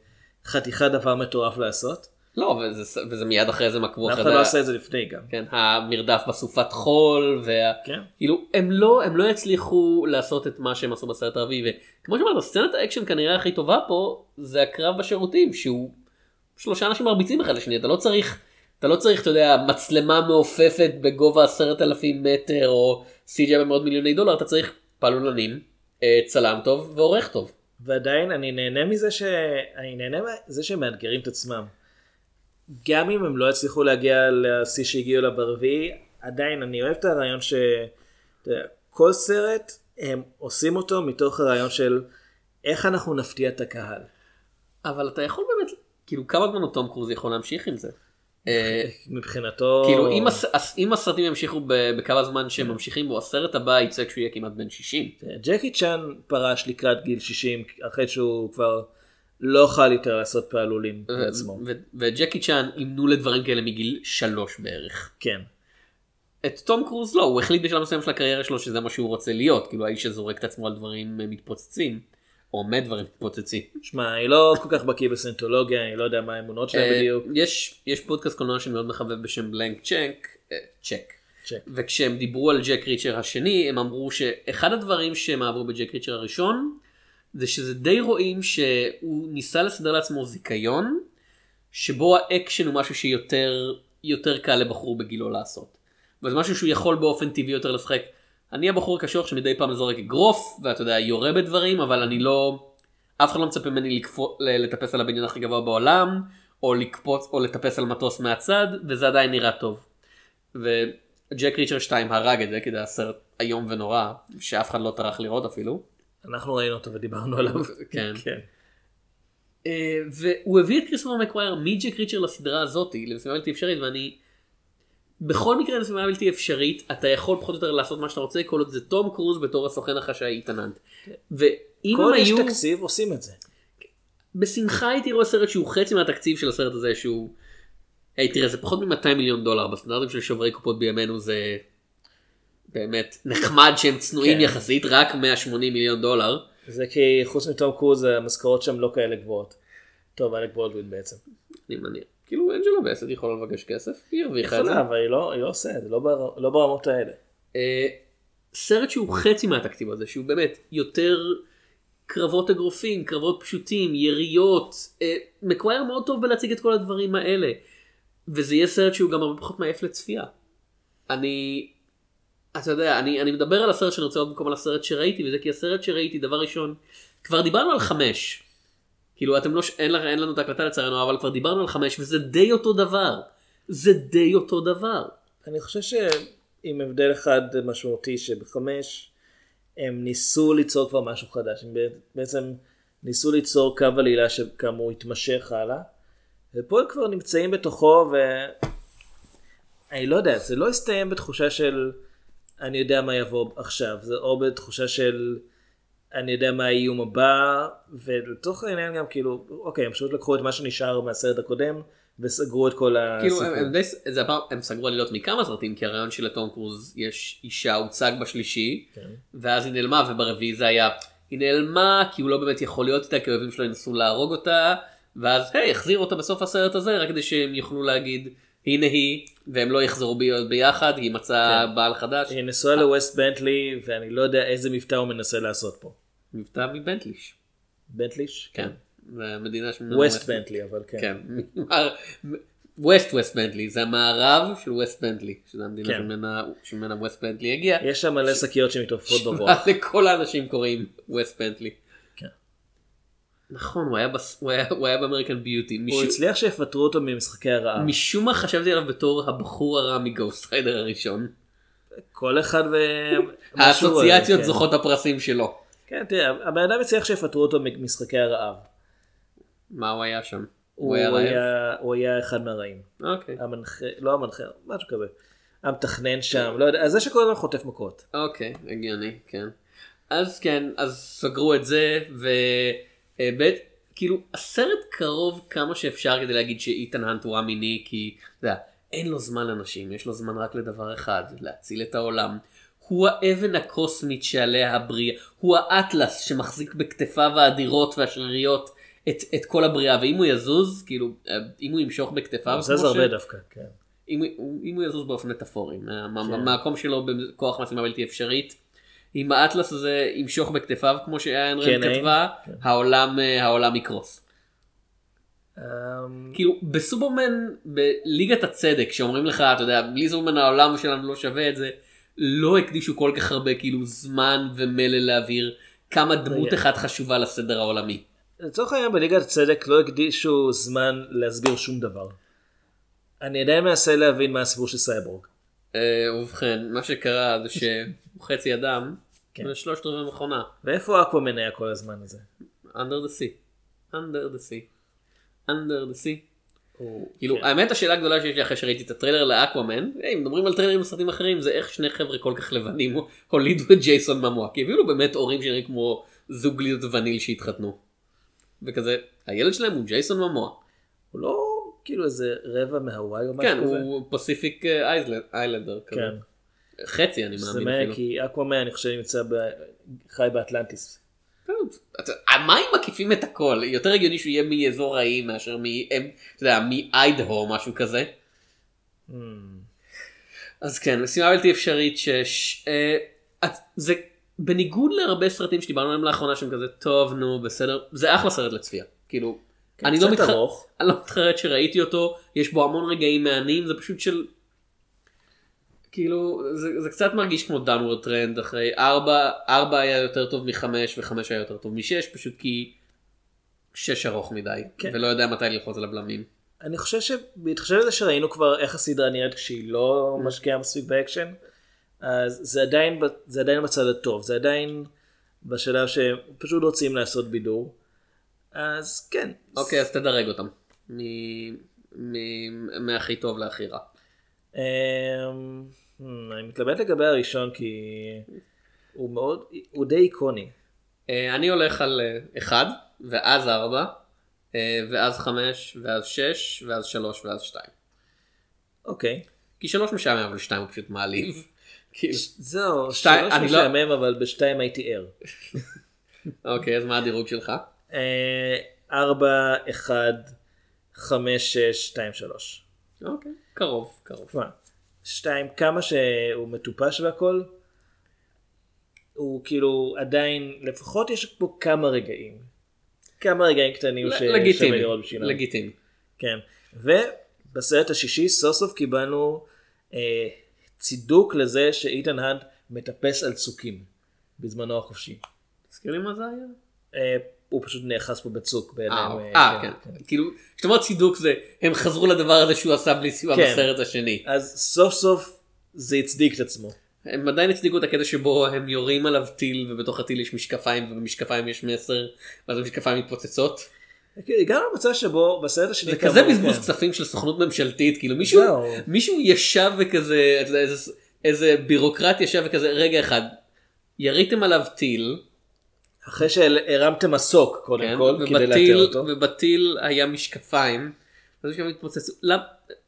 חתיכת דבר מטורף לעשות. לא, וזה, וזה מיד אחרי זה מעקבו ואף אחרי אחד. לא עשה את זה לפני גם. כן, המרדף בסופת חול, וה... כן. כאילו, הם לא, הם לא יצליחו לעשות את מה שהם עשו בסרט הערבי, וכמו שאמרת, סצנת האקשן כנראה הכי טובה פה, זה הקרב בשירותים, שהוא שלושה אנשים מרביצים אחד לשני, אתה לא צריך, אתה לא צריך, אתה יודע, מצלמה מעופפת בגובה עשרת אלפים מטר, או CGI במאות מיליוני דולר, אתה צריך פעלולנים, אה, צלם טוב ועורך טוב. ועדיין אני נהנה מזה ש... אני נהנה מזה שהם מאתגרים את עצמם. גם אם הם לא יצליחו להגיע לשיא שהגיעו אליו ברביעי, עדיין אני אוהב את הרעיון ש... כל סרט הם עושים אותו מתוך הרעיון של איך אנחנו נפתיע את הקהל. אבל אתה יכול באמת, כאילו, כמה זמן תום קרוז יכול להמשיך עם זה? אה, מבחינתו... כאילו אם, הס, אם הסרטים ימשיכו ב- בכמה זמן שהם ממשיכים בו הסרט הבא יצא כשהוא יהיה כמעט בן 60. ג'קי צ'אן פרש לקראת גיל 60 אחרי שהוא כבר לא אוכל יותר לעשות פעלולים בעצמו. וג'קי צ'אן אימנו לדברים כאלה מגיל שלוש בערך. כן. את תום קרוז לא הוא החליט בשלב מסוים של הקריירה שלו שזה מה שהוא רוצה להיות כאילו האיש שזורק את עצמו על דברים אה, מתפוצצים. או מת דברים מתפוצצים. שמע, אני לא כל כך בקיא בסיינטולוגיה, אני לא יודע מה האמונות שלהם אה, בדיוק. יש יש פודקאסט קולנוע שאני מאוד מחבב בשם Blank Check, אה, Check. Check. וכשהם דיברו על ג'ק ריצ'ר השני הם אמרו שאחד הדברים שהם אהבו בג'ק ריצ'ר הראשון זה שזה די רואים שהוא ניסה לסדר לעצמו זיכיון שבו האקשן הוא משהו שיותר יותר קל לבחור בגילו לעשות. וזה משהו שהוא יכול באופן טבעי יותר לשחק. אני הבחור הקשוח שמדי פעם זורק אגרוף ואתה יודע יורה בדברים אבל אני לא אף אחד לא מצפה ממני לקפו, לטפס על הבניין הכי גבוה בעולם או לקפוץ או לטפס על מטוס מהצד וזה עדיין נראה טוב. וג'ק ריצ'ר 2 הרג את זה כי זה היה סרט איום ונורא שאף אחד לא טרח לראות אפילו. אנחנו ראינו אותו ודיברנו עליו. [laughs] כן. כן. אה, והוא הביא את קריסטופר מקווארי מג'ק ריצ'ר לסדרה הזאתי למשימה בלתי אפשרית ואני בכל מקרה למשימה בלתי אפשרית אתה יכול פחות או יותר לעשות מה שאתה רוצה כל עוד זה תום קרוז בתור הסוכן החשאי איתן האנט. ואם כל הם יש היו תקציב עושים את זה. בשמחה הייתי רואה סרט שהוא חצי מהתקציב של הסרט הזה שהוא. היי תראה זה פחות מ-200 מיליון דולר בסטנדרטים של שוברי קופות בימינו זה באמת נחמד שהם צנועים כן. יחסית רק 180 מיליון דולר. זה כי חוץ מתום קרוז המשכורות שם לא כאלה גבוהות. טוב, אלק בולדווין בעצם. אני מניח. כאילו אנג'לו בסט יכולה לבקש כסף היא הרוויחה את זה. אבל היא לא היא לא עושה את זה, לא בר- לא ברמות האלה. אה, סרט שהוא חצי מהתקציב הזה שהוא באמת יותר קרבות אגרופים קרבות פשוטים יריות אה, מקווייר מאוד טוב בלהציג את כל הדברים האלה וזה יהיה סרט שהוא גם הרבה פחות מעייף לצפייה. אני אתה יודע אני אני מדבר על הסרט שאני רוצה עוד במקום על הסרט שראיתי וזה כי הסרט שראיתי דבר ראשון כבר דיברנו על חמש. כאילו אתם לא אין, אין לנו את ההקלטה לצערנו אבל כבר דיברנו על חמש וזה די אותו דבר. זה די אותו דבר. אני חושב שעם הבדל אחד משמעותי שבחמש הם ניסו ליצור כבר משהו חדש. הם בעצם ניסו ליצור קו עלילה שכאמור יתמשך הלאה. ופה הם כבר נמצאים בתוכו ואני לא יודע, זה לא הסתיים בתחושה של אני יודע מה יבוא עכשיו, זה או בתחושה של אני יודע מה האיום הבא, ולתוך העניין גם כאילו, אוקיי, הם פשוט לקחו את מה שנשאר מהסרט הקודם וסגרו את כל כאילו הסיפור. הם, הם, די, זה הפעם, הם סגרו עלילות מכמה סרטים כי הרעיון של תום קרוז יש אישה הוצג בשלישי כן. ואז היא נעלמה וברביעי זה היה היא נעלמה כי הוא לא באמת יכול להיות איתה כי האויבים שלו ינסו להרוג אותה ואז היי החזירו אותה בסוף הסרט הזה רק כדי שהם יוכלו להגיד הנה היא והם לא יחזרו בי- ביחד היא מצאה כן. בעל חדש היא נשואה לווסט בנטלי ואני לא יודע איזה מבטא הוא מנסה לעשות פה. מבטא מבנטליש בנטליש? כן זה מדינה שממנה ווסט בנטלי אבל כן. כן ווסט ווסט בנטלי זה המערב של ווסט בנטלי שזה המדינה כן. שממנה שממנה ווסט בנטלי הגיע. יש שם מלא שקיות שמתעופפות בראש. לכל האנשים קוראים ווסט בנטלי. נכון הוא היה בס- הוא היה- הוא היה ב American Beauty. הוא הצליח שיפטרו אותו ממשחקי הרעב. משום מה חשבתי עליו בתור הבחור הרע מ Ghost Rider הראשון. כל אחד ו... האסוציאציות כן. זוכות הפרסים שלו. כן, תראה, הבן אדם הצליח שיפטרו אותו ממשחקי הרעב. מה הוא היה שם? הוא היה רעב? היה- הוא היה אחד מהרעים. אוקיי. המנחה, לא המנחה, משהו כזה. המתכנן שם, לא יודע, זה שכל הזמן חוטף מכות. אוקיי, הגיוני, כן. אז כן, אז סגרו את זה, ובית, כאילו, הסרט קרוב כמה שאפשר כדי להגיד שאיתן האנט הוא א-מיני, כי, אתה יודע, אין לו זמן לאנשים, יש לו זמן רק לדבר אחד, להציל את העולם. הוא האבן הקוסמית שעליה הבריאה, הוא האטלס שמחזיק בכתפיו האדירות והשריריות את, את כל הבריאה, ואם הוא יזוז, כאילו, אם הוא ימשוך בכתפיו, הוא זה הרבה ש- דווקא, כן. אם, אם הוא יזוז באופן מטאפורי, כן. מהמקום שלו בכוח משימה בלתי אפשרית, אם האטלס הזה ימשוך בכתפיו כמו שאיין כן, רן כתבה, כן. העולם, אה, העולם יקרוס. אמ, כאילו בסופרמן, בליגת הצדק, שאומרים לך, אתה יודע, בלי סופרמן העולם שלנו לא שווה את זה, לא הקדישו כל כך הרבה כאילו זמן ומלל להעביר כמה דמות רגע. אחת חשובה לסדר העולמי. לצורך העניין בליגת הצדק לא הקדישו זמן להסביר שום דבר. אני עדיין מנסה להבין מה הסיפור של סייבורג. אה, ובכן, מה שקרה זה שהוא חצי אדם, כן. ושלושת רבעי מכונה. ואיפה אקוואמן היה כל הזמן הזה? under the sea. under the sea. under the sea. כאילו כן. האמת השאלה הגדולה שיש לי אחרי שראיתי את הטריילר לאקוואמן, היי, מדברים על טריילרים בסרטים אחרים זה איך שני חבר'ה כל כך לבנים [laughs] הולידו את ג'ייסון ממוע כי הביאו לו באמת הורים שנראים כמו זוג גלידות וניל שהתחתנו. וכזה הילד שלהם הוא ג'ייסון ממוע. הוא לא כאילו איזה רבע מהוואי או משהו כן כזה? הוא פסיפיק איילנדר כזה. כן. חצי אני זה מאמין מעניין אפילו. כי אקוואמן אני חושב נמצא ב... חי באטלנטיס. המים מקיפים את הכל יותר הגיוני שהוא יהיה מאזור האי מאשר מאיידהו או משהו כזה. אז כן משימה בלתי אפשרית שש. אה, זה בניגוד להרבה סרטים שדיברנו עליהם לאחרונה שהם כזה טוב נו בסדר זה אחלה סרט לצפייה כאילו. אני לא. אני לא מתחרט שראיתי אותו יש בו המון רגעים מהנים זה פשוט של. כאילו זה, זה קצת מרגיש כמו downward trend אחרי ארבע ארבע היה יותר טוב מחמש וחמש היה יותר טוב משש פשוט כי שש ארוך מדי כן. ולא יודע מתי ללחוץ על הבלמים. אני חושב שבהתחשב בזה שראינו כבר איך הסדרה נראית כשהיא לא משקיעה מספיק באקשן, אז זה עדיין, זה עדיין בצד הטוב, זה עדיין בשלב שהם פשוט רוצים לעשות בידור. אז כן. אוקיי אז תדרג אותם. מהכי טוב להכי רע. אמ, אני מתלבט לגבי הראשון כי הוא מאוד, הוא די איקוני. אה, אני הולך על אה, אחד ואז ארבע אה, ואז חמש ואז שש ואז שלוש ואז שתיים. אוקיי. כי שלוש משעמם אבל שתיים הוא פשוט מעליב. [laughs] כאילו, זהו, שלוש לא- משעמם אבל בשתיים הייתי ער. [laughs] אוקיי אז מה הדירוג שלך? אה, ארבע, אחד, חמש, שש, שתיים, שלוש. אוקיי קרוב קרוב. תשמע, שתיים, כמה שהוא מטופש והכל, הוא כאילו עדיין, לפחות יש פה כמה רגעים. כמה רגעים קטנים ש- שווה לגיטימי. לראות בשבילם. לגיטימי. כן. ובסרט השישי סוף סוף קיבלנו אה, צידוק לזה שאיתן האנט מטפס על צוקים בזמנו החופשי. תזכיר לי מה זה היה? אה, הוא פשוט נאחז פה בצוק בידיים. אה, אה, אה, כן. כאילו, כשאתה אומר צידוק זה, הם חזרו לדבר הזה שהוא עשה בלי סיוע כן. בסרט השני. אז סוף סוף זה הצדיק את עצמו. הם עדיין הצדיקו את הקטע שבו הם יורים עליו טיל ובתוך הטיל יש משקפיים ובמשקפיים יש מסר ואז המשקפיים מתפוצצות. הגענו למצב שבו בסרט השני זה כזה בזבוז כן. כספים של סוכנות ממשלתית כאילו מישהו. מישהו ישב וכזה איזה בירוקרט ישב וכזה רגע אחד יריתם עליו טיל אחרי שהרמתם מסוק קודם כן, כל כדי לאתר ובטיל, אותו. ובטיל היה משקפיים. אז משקפיים התפוצצו. למ-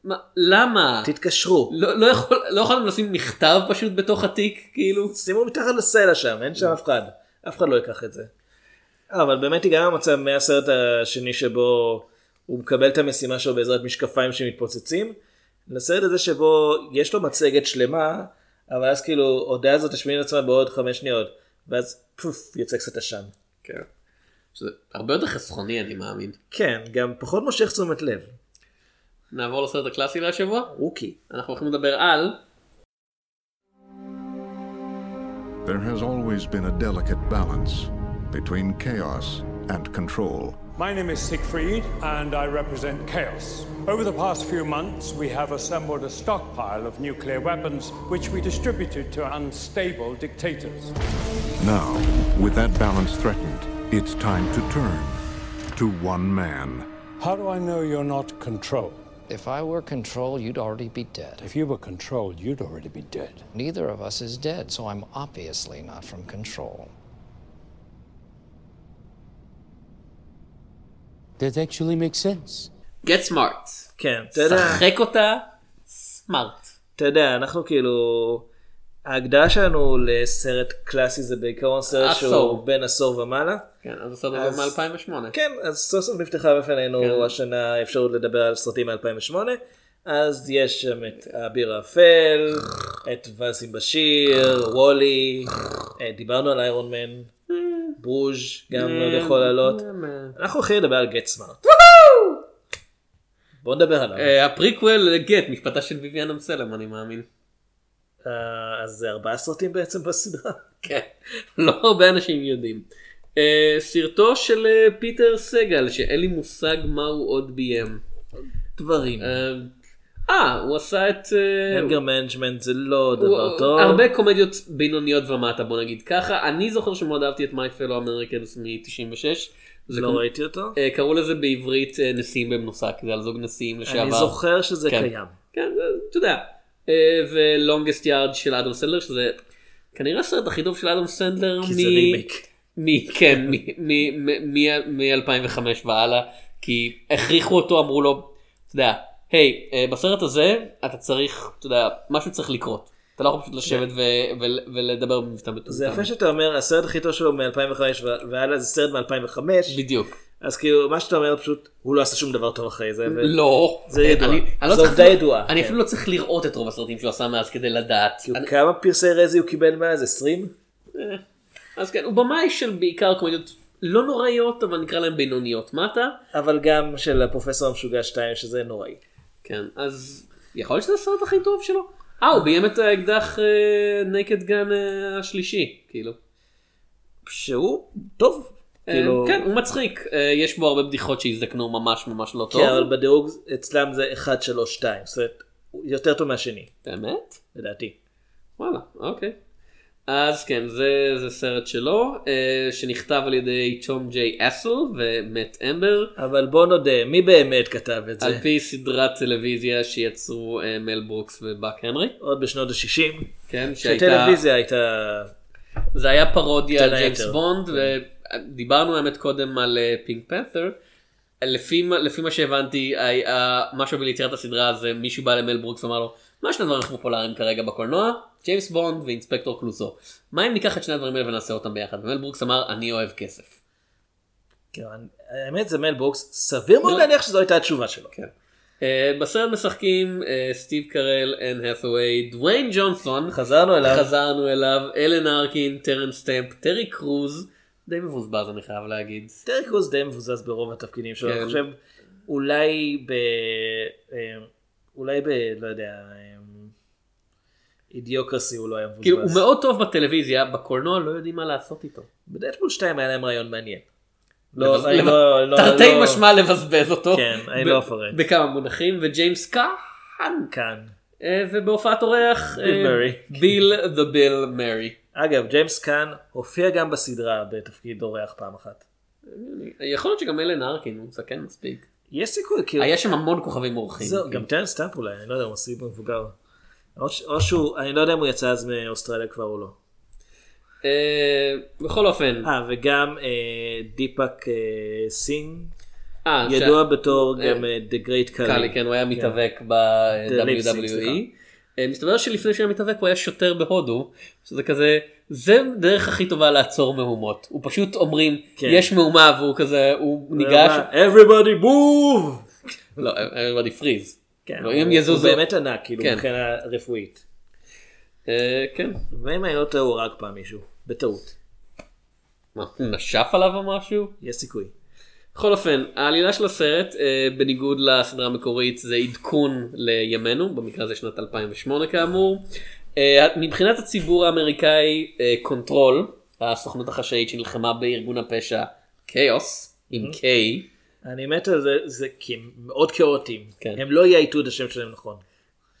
מה- למה? תתקשרו. לא, לא, יכול, לא יכולתם לשים מכתב פשוט בתוך התיק כאילו? שימו מתחת לסלע שם, אין שם אף אחד. אף אחד לא ייקח את זה. אה, אבל באמת הגענו למצב מהסרט השני שבו הוא מקבל את המשימה שלו בעזרת משקפיים שמתפוצצים, לסרט הזה שבו יש לו מצגת שלמה, אבל אז כאילו הודעה הזאת תשמיע את עצמה בעוד חמש שניות, ואז פוף יוצא קצת עשן. כן. שזה הרבה יותר חסכוני אני מאמין. כן, גם פחות מושך תשומת לב. נעבור לסרט הקלאסי להשבוע? רוקי. אנחנו הולכים לדבר על There has always been a delicate balance between chaos and control. My name is Siegfried, and I represent Chaos. Over the past few months, we have assembled a stockpile of nuclear weapons, which we distributed to unstable dictators. Now, with that balance threatened, it's time to turn to one man. How do I know you're not control? If I were control, you'd already be dead. If you were control, you'd already be dead. Neither of us is dead, so I'm obviously not from control. That actually makes sense. get smart. כן, אתה יודע, שחק אותה סמארט. אתה יודע, אנחנו כאילו, ההגדרה שלנו לסרט קלאסי זה בעיקרון סרט עשור. שהוא בין עשור ומעלה. כן, אז הסרט הזה מ-2008. כן, אז סוף סוף נפתחה בפנינו כן. השנה אפשרות לדבר על סרטים מ-2008. אז יש שם את האביר האפל, את ואסים בשיר, וולי, אה, דיברנו על איירון מן, ברוז' גם עוד יכול לעלות. אנחנו הולכים לדבר על גט סמארט. בוא נדבר עליו. אה, הפריקוול לגט, משפטה של ביביאן אמסלם אני מאמין. אה, אז זה ארבעה סרטים בעצם בסדרה. [laughs] כן, לא הרבה אנשים יודעים. אה, סרטו של אה, פיטר סגל שאין לי מושג מה הוא עוד ביים. דברים. אה, אה, הוא עשה את... אה, אנגר מנג'מנט זה לא דבר טוב. הרבה קומדיות בינוניות ומטה בוא נגיד ככה. אני זוכר שמאוד אהבתי את מי פלו אמריקנס מ-96. לא ראיתי אותו. קראו לזה בעברית אה, נשיאים במנוסה, זה על זוג נשיאים לשעבר. אני זוכר שזה כן. קיים. כן, אתה יודע. אה, ו Longest Yard של אדם סנדלר שזה כנראה הסרט הכי טוב של אדם סנדלר כי זה רימייק. מ- כן, מ-2005 והלאה, כי הכריחו אותו, אמרו לו, אתה יודע, היי, אה, בסרט הזה אתה צריך, אתה יודע, משהו צריך לקרות. אתה לא יכול פשוט לשבת ו- ו- ולדבר במבטא מטומטם. זה יפה שאתה אומר הסרט הכי טוב שלו מ-2005 והלאה זה סרט מ-2005. בדיוק. אז כאילו מה שאתה אומר פשוט הוא לא עשה שום דבר טוב אחרי זה. לא. זה ידוע. לא זו צריך עובדה ידועה. אני כן. אפילו לא צריך לראות את רוב הסרטים שהוא עשה מאז כדי לדעת. כאילו, כמה פרסי רזי הוא קיבל מאז? 20? אז כן, הוא במאי של בעיקר קומדיות לא נוראיות, אבל נקרא להם בינוניות. מה אתה? אבל גם של הפרופסור המשוגע 2 שזה נוראי. כן, אז יכול להיות שזה הסרט הכי טוב שלו. אה, הוא ביים את האקדח נקד גן השלישי, כאילו. שהוא טוב. אה, כאילו- כן, הוא מצחיק. אה, יש בו הרבה בדיחות שהזדקנו ממש ממש לא טוב. כן, אבל בדירוג אצלם זה 1, 3, 2. זאת אומרת, יותר טוב מהשני. באמת? לדעתי. וואלה, אוקיי. אז כן, זה, זה סרט שלו, אה, שנכתב על ידי תום ג'יי אסל ומט אמבר. אבל בוא נודה, מי באמת כתב את זה? על פי סדרת טלוויזיה שיצרו אה, מל ברוקס ובאק הנרי. עוד בשנות ה-60. כן, שהייתה... שטלוויזיה הייתה... זה היה פרודיה על ג'יימס. בונד, ודיברנו האמת קודם על Pink Panther. לפי, לפי מה שהבנתי, היה- מה שהוביל ליצירת הסדרה זה מישהו בא למל ברוקס ואמר לו, מה שני הדברים הכי פופולריים כרגע בקולנוע? ג'יימס בונד ואינספקטור קלוסו. מה אם ניקח את שני הדברים האלה ונעשה אותם ביחד? ומל ברוקס אמר, אני אוהב כסף. כן, האמת זה מל ברוקס, סביר מאוד להניח שזו הייתה התשובה שלו. כן. אה, בסרט משחקים אה, סטיב קרל, אן האת'ווי, דוויין ג'ונסון, חזרנו אליו. חזרנו אליו, אלן ארקין, טרנס סטמפ, טרי קרוז, די מבוזבז אני חייב להגיד. טרי קרוז די מבוזבז ברוב התפקידים שלו, כן. אני חושב אולי ב... אה, אולי ב... לא יודע... Idiocracy הוא לא היה מבוזבז. כאילו הוא מאוד טוב בטלוויזיה, בקולנוע לא יודעים מה לעשות איתו. בדדפול 2 היה להם רעיון מעניין. לא, אני לא, לא, תרתי משמע לבזבז אותו. כן, אני לא אפרט. בכמה מובנים, וג'יימס קאן. כאן. אה, ובהופעת אורח, ביל דה ביל מרי. אגב, ג'יימס קאן הופיע גם בסדרה בתפקיד אורח פעם אחת. יכול להיות שגם אלן ארקין הוא זקן מספיק. יש סיכוי, כאילו... היה שם המון כוכבים אורחים. זהו, כאילו. גם טרנס סטאמפ אולי, אני לא יודע, הוא מסיב מבוגר. או שהוא, אני לא יודע אם הוא יצא אז מאוסטרליה כבר או לא. אה, בכל אופן. אה, וגם אה, דיפק אה, סינג, ידוע בתור גם The Great Kali. קאלי, כן, הוא היה מתאבק Sync, סליחה. ב-WWE. אה, מסתבר שלפני שהוא היה מתאבק הוא היה שוטר בהודו, שזה כזה, זה דרך הכי טובה לעצור מהומות. הוא פשוט אומרים, כן. יש מהומה והוא כזה, הוא ניגש, Everybody move! לא, everybody freeze. כן, לא, הוא- אם יזוזו- הוא באמת ענק, כאילו, כן. מבחינה רפואית. אה, כן. ואם אני לא טועה הוא הרג פעם מישהו, בטעות. מה, נשף עליו או משהו? יש סיכוי. בכל אופן, העלילה של הסרט, אה, בניגוד לסדרה המקורית, זה עדכון לימינו, במקרה הזה שנת 2008 כאמור. אה, מבחינת הציבור האמריקאי, אה, Control, הסוכנות החשאית שנלחמה בארגון הפשע כאוס, עם K, אני מת על זה, זה כי הם מאוד כאוטיים. כן. הם לא יאייתו את השם שלהם נכון.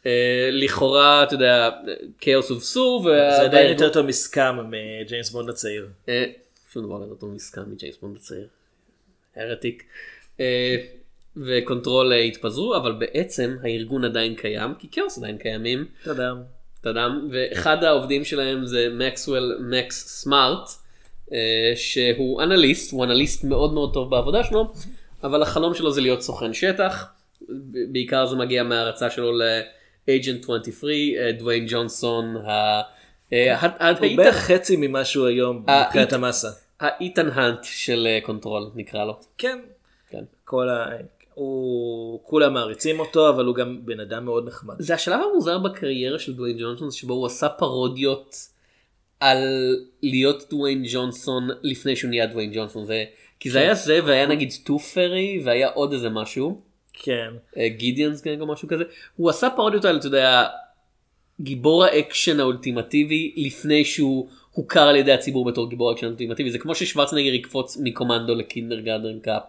אה, לכאורה, אתה יודע, KAOS הובסו, זה עדיין יותר טוב מ SCUM מג'יימס בונד הצעיר. אה, שום דבר לא יותר טוב מסקאם מג'יימס בונד הצעיר. הרטיק. אה, וקונטרול אה, התפזרו, אבל בעצם הארגון עדיין קיים, כי כאוס עדיין קיימים. תודה. תדם, ואחד העובדים שלהם זה מקסוול מקס סמארט, שהוא אנליסט, הוא אנליסט מאוד מאוד טוב בעבודה שלו, אבל החלום שלו זה להיות סוכן שטח, בעיקר זה מגיע מההרצה שלו 23, אה, דוויין ג'ונסון, ה- אה, ה- הוא בערך חצי ממה שהוא היום אה, מבחינת המסה. האיתן האנט של אה, Control נקרא לו. כן. כן. כל ה... הוא... כולם מעריצים אותו, אבל הוא גם בן אדם מאוד נחמד. זה השלב המוזר בקריירה של דוויין ג'ונסון שבו הוא עשה פרודיות על להיות דוויין ג'ונסון לפני שהוא נהיה דוויין ג'ונסון זה כי זה היה זה והיה נגיד Tooth Fairy והיה עוד איזה משהו כן. Gridiron או משהו כזה הוא עשה פרודיות על אתה יודע גיבור האקשן האולטימטיבי לפני שהוא הוכר על ידי הציבור בתור גיבור האקשן האולטימטיבי זה כמו ששוורצנגר יקפוץ מ Commando ל Kindergarten Cop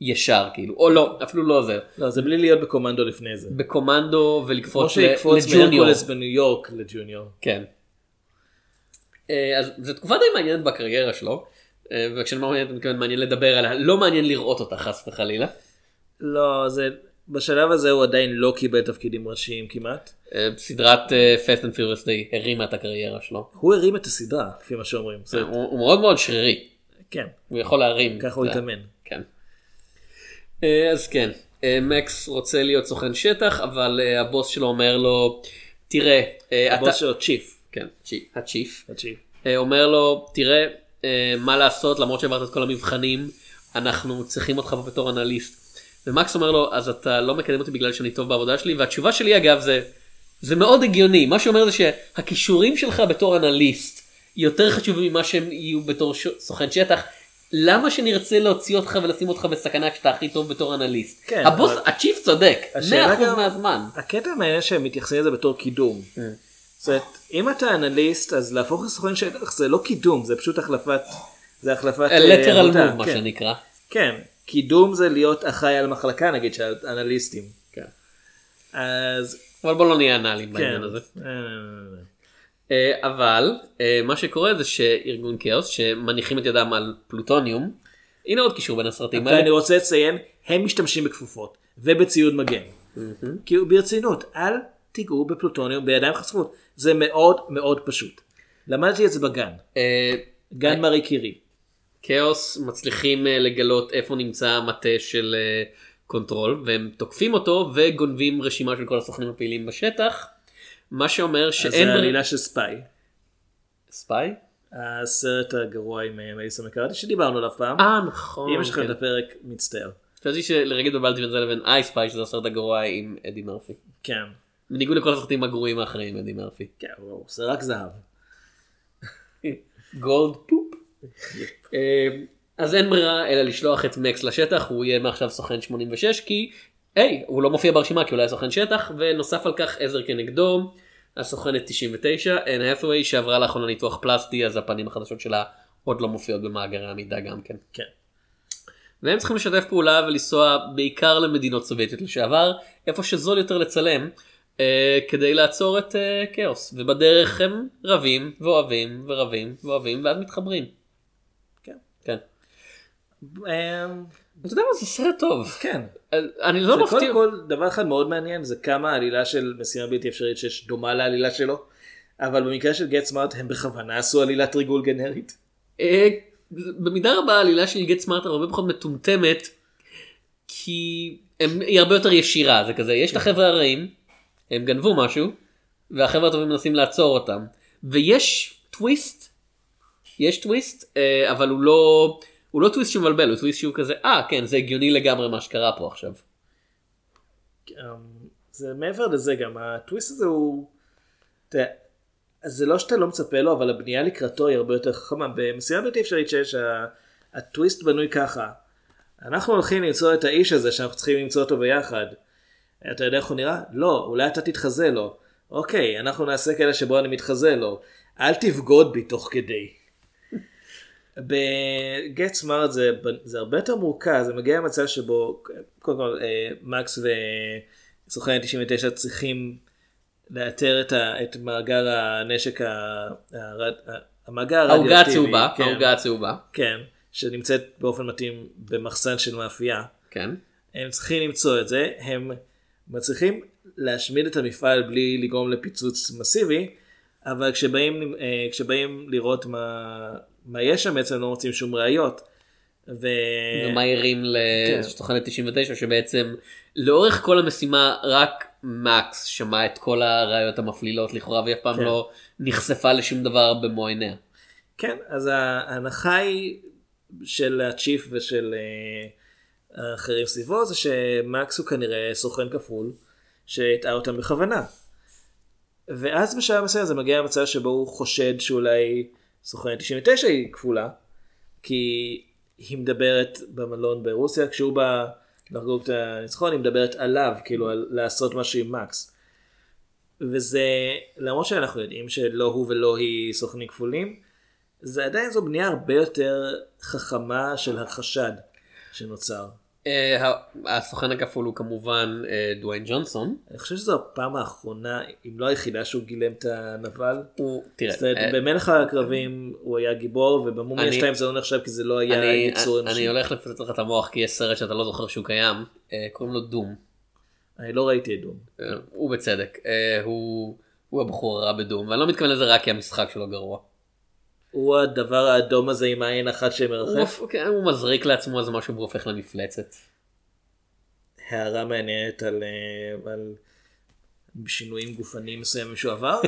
ישר כאילו או לא אפילו לא זה לא, זה בלי להיות ב Commando לפני זה. ב Commando ולקפוץ ל Junior. בניו יורק ל Junior. כן. אה, אז זו תקופה די מעניינת בקריירה שלו, אה, וכשאני אומר מעניינת אני מתכוון מעניין לדבר עליה, לא מעניין לראות אותה חס וחלילה. לא, זה... בשלב הזה הוא עדיין לא קיבל תפקידים ראשיים כמעט. אה, סדרת אה, Fast and Furious די הרימה את הקריירה שלו. הוא הרים את הסדרה, לפי מה שאומרים. אה, הוא מאוד מאוד שרירי, כן, הוא יכול להרים. ככה הוא אתה. התאמן. כן. אה, אז כן, אה, מקס רוצה להיות סוכן שטח, אבל אה, הבוס שלו אומר לו, תראה, אה, הבוס אתה- שלו צ'יף. כן, הצ'יף. הצ'יף. אה, אומר לו, תראה, אה, מה לעשות, למרות שעברת את כל המבחנים, אנחנו צריכים אותך בתור אנליסט. ומקס אומר לו, אז אתה לא מקדם אותי בגלל שאני טוב בעבודה שלי, והתשובה שלי אגב זה, זה מאוד הגיוני, מה שאומר זה שהכישורים שלך בתור אנליסט יותר חשובים ממה שהם יהיו בתור ש... סוכן שטח. למה שנרצה להוציא אותך ולשים אותך בסכנה כשאתה הכי טוב בתור אנליסט? כן, הבוס, אבל- הצ'יף צודק, 100% השאלה גם- מהזמן. הקטע המעניין שהם מתייחסים לזה בתור קידום. זאת אומרת, אם אתה אנליסט אז להפוך לסוכן שטח זה לא קידום זה פשוט החלפת זה החלפת אה, לטרל עבודה, מוב מה כן. שנקרא. כן קידום זה להיות אחראי על מחלקה נגיד של אנליסטים. כן. אז אבל בוא לא נהיה אנאלים כן. בעניין הזה. אה, אה, אבל אה, מה שקורה זה שארגון כאוס שמניחים את ידם על פלוטוניום, הנה עוד קישור בין הסרטים האלה. ואני רוצה לציין הם משתמשים בכפופות ובציוד מגן. כאילו ברצינות אל תיגעו בפלוטוניום בידיים חשופות זה מאוד מאוד פשוט. למדתי את זה בגן. אה, גן מארי קירי. KAOS מצליחים אה, לגלות איפה נמצא המטה של אה, Control והם תוקפים אותו וגונבים רשימה של כל הסוכנים הפעילים בשטח. מה שאומר אז שאין... זה העלילה של Spy. Spy? הסרט הגרוע עם אה, מליסה מקארתי שדיברנו עליו פעם. אה נכון. אם יש לך כן. את הפרק מצטער. חשבתי שלרגע התבלבלתי בין זה לבין אייספיי שזה הסרט הגרוע עם אדי מרפי. כן. בניגוד לכל הסרטים הגרועים האחרים אדי מרפי. כן, הוא עושה רק זהב. [laughs] גולד פופ. אה, אז אין ברירה אלא לשלוח את מקס לשטח הוא יהיה מעכשיו סוכן 86 כי היי הוא לא מופיע ברשימה כי הוא לא היה סוכן שטח ונוסף על כך עזר כנגדו. הסוכנת 99 אן האת'ווי שעברה לאחרונה ניתוח פלסטי אז הפנים החדשות שלה עוד לא מופיעות במאגרי המידע גם כן. כן. והם צריכים לשתף פעולה ולנסוע בעיקר למדינות סובייטיות לשעבר איפה שזול יותר לצלם כדי לעצור את אה, כאוס ובדרך הם רבים ואוהבים ורבים ואוהבים ואז מתחברים. כן. כן. אמ, אתה יודע מה זה סרט טוב. כן. אני לא מפתיע. קודם כל דבר אחד מאוד מעניין זה כמה העלילה של משימה בלתי אפשרית שיש דומה לעלילה שלו. אבל במקרה של גט סמארט הם בכוונה עשו עלילת ריגול גנרית. אה, במידה רבה העלילה של גט סמארט הרבה פחות מטומטמת כי היא הרבה יותר ישירה זה כזה יש את החבר'ה הרעים הם גנבו משהו והחבר'ה הטובים מנסים לעצור אותם ויש טוויסט יש טוויסט אה, אבל הוא לא הוא לא טוויסט שמבלבל הוא טוויסט שהוא כזה אה כן זה הגיוני לגמרי מה שקרה פה עכשיו. אמ, זה מעבר לזה גם הטוויסט הזה הוא. אתה זה לא שאתה לא מצפה לו אבל הבנייה לקראתו היא הרבה יותר חכמה במשימה בלתי אפשרית שיש הטוויסט בנוי ככה. אנחנו הולכים למצוא את האיש הזה שאנחנו צריכים למצוא אותו ביחד. אתה יודע איך הוא נראה? לא, אולי אתה תתחזה לו. אוקיי, אנחנו נעשה כאלה שבו אני מתחזה לו. אל תבגוד בי תוך כדי. [laughs] בגט סמארט זה, זה הרבה יותר מורכב, זה מגיע למצב שבו קודם כל אה, מקס וסוכן 99 צריכים לאתר את, ה, את מאגר הנשק, ה, הרד, המאגר העוגה הרדיואקטיבי. הצהובה כן, העוגה הצהובה. כן, שנמצאת באופן מתאים במחסן של מאפייה. כן. הם צריכים למצוא את זה, הם מצליחים להשמיד את המפעל בלי לגרום לפיצוץ מסיבי, אבל כשבאים, אה, כשבאים לראות מה, מה יש שם בעצם לא מוצאים שום ראיות. ו... ומעירים כן. לתוכנת 99 שבעצם לאורך כל המשימה רק מקס שמע את כל הראיות המפלילות לכאורה והיא אף פעם כן. לא נחשפה לשום דבר במו עיניה. כן, אז ההנחה היא של הצ'יף ושל אה, האחרים סביבו זה שמקס הוא כנראה סוכן כפול שהטעה אותם בכוונה. ואז בשלב מסוים זה מגיע למצב שבו הוא חושד שאולי סוכנת 99 היא כפולה כי היא מדברת במלון ברוסיה כשהוא בא לחגוג את הניצחון היא מדברת עליו כאילו על לעשות משהו עם מקס. וזה למרות שאנחנו יודעים שלא הוא ולא היא סוכנים כפולים זה עדיין זו בנייה הרבה יותר חכמה של החשד שנוצר. אה, הסוכן הכפול הוא כמובן אה, דוויין ג'ונסון. אני חושב שזו הפעם האחרונה אם לא היחידה שהוא גילם את הנבל. הוא תראה זאת אומרת, אה, במלך הקרבים הוא היה גיבור ובמומיה אני- 2 זה לא נחשב כי זה לא היה אני, יצור אנושי. אני הולך לפוצץ לך את המוח כי יש סרט שאתה לא זוכר שהוא קיים קוראים לו דום. אני לא ראיתי את דום. הוא בצדק הוא הבחור הרע בדום ואני לא מתכוון לזה רק כי המשחק שלו גרוע. הוא הדבר האדום הזה עם העין אחת הוא, שמרחף. כן, הוא מזריק לעצמו איזה משהו והופך למפלצת. הערה מעניינת על, אה, על שינויים גופניים מסוימים שהוא עבר.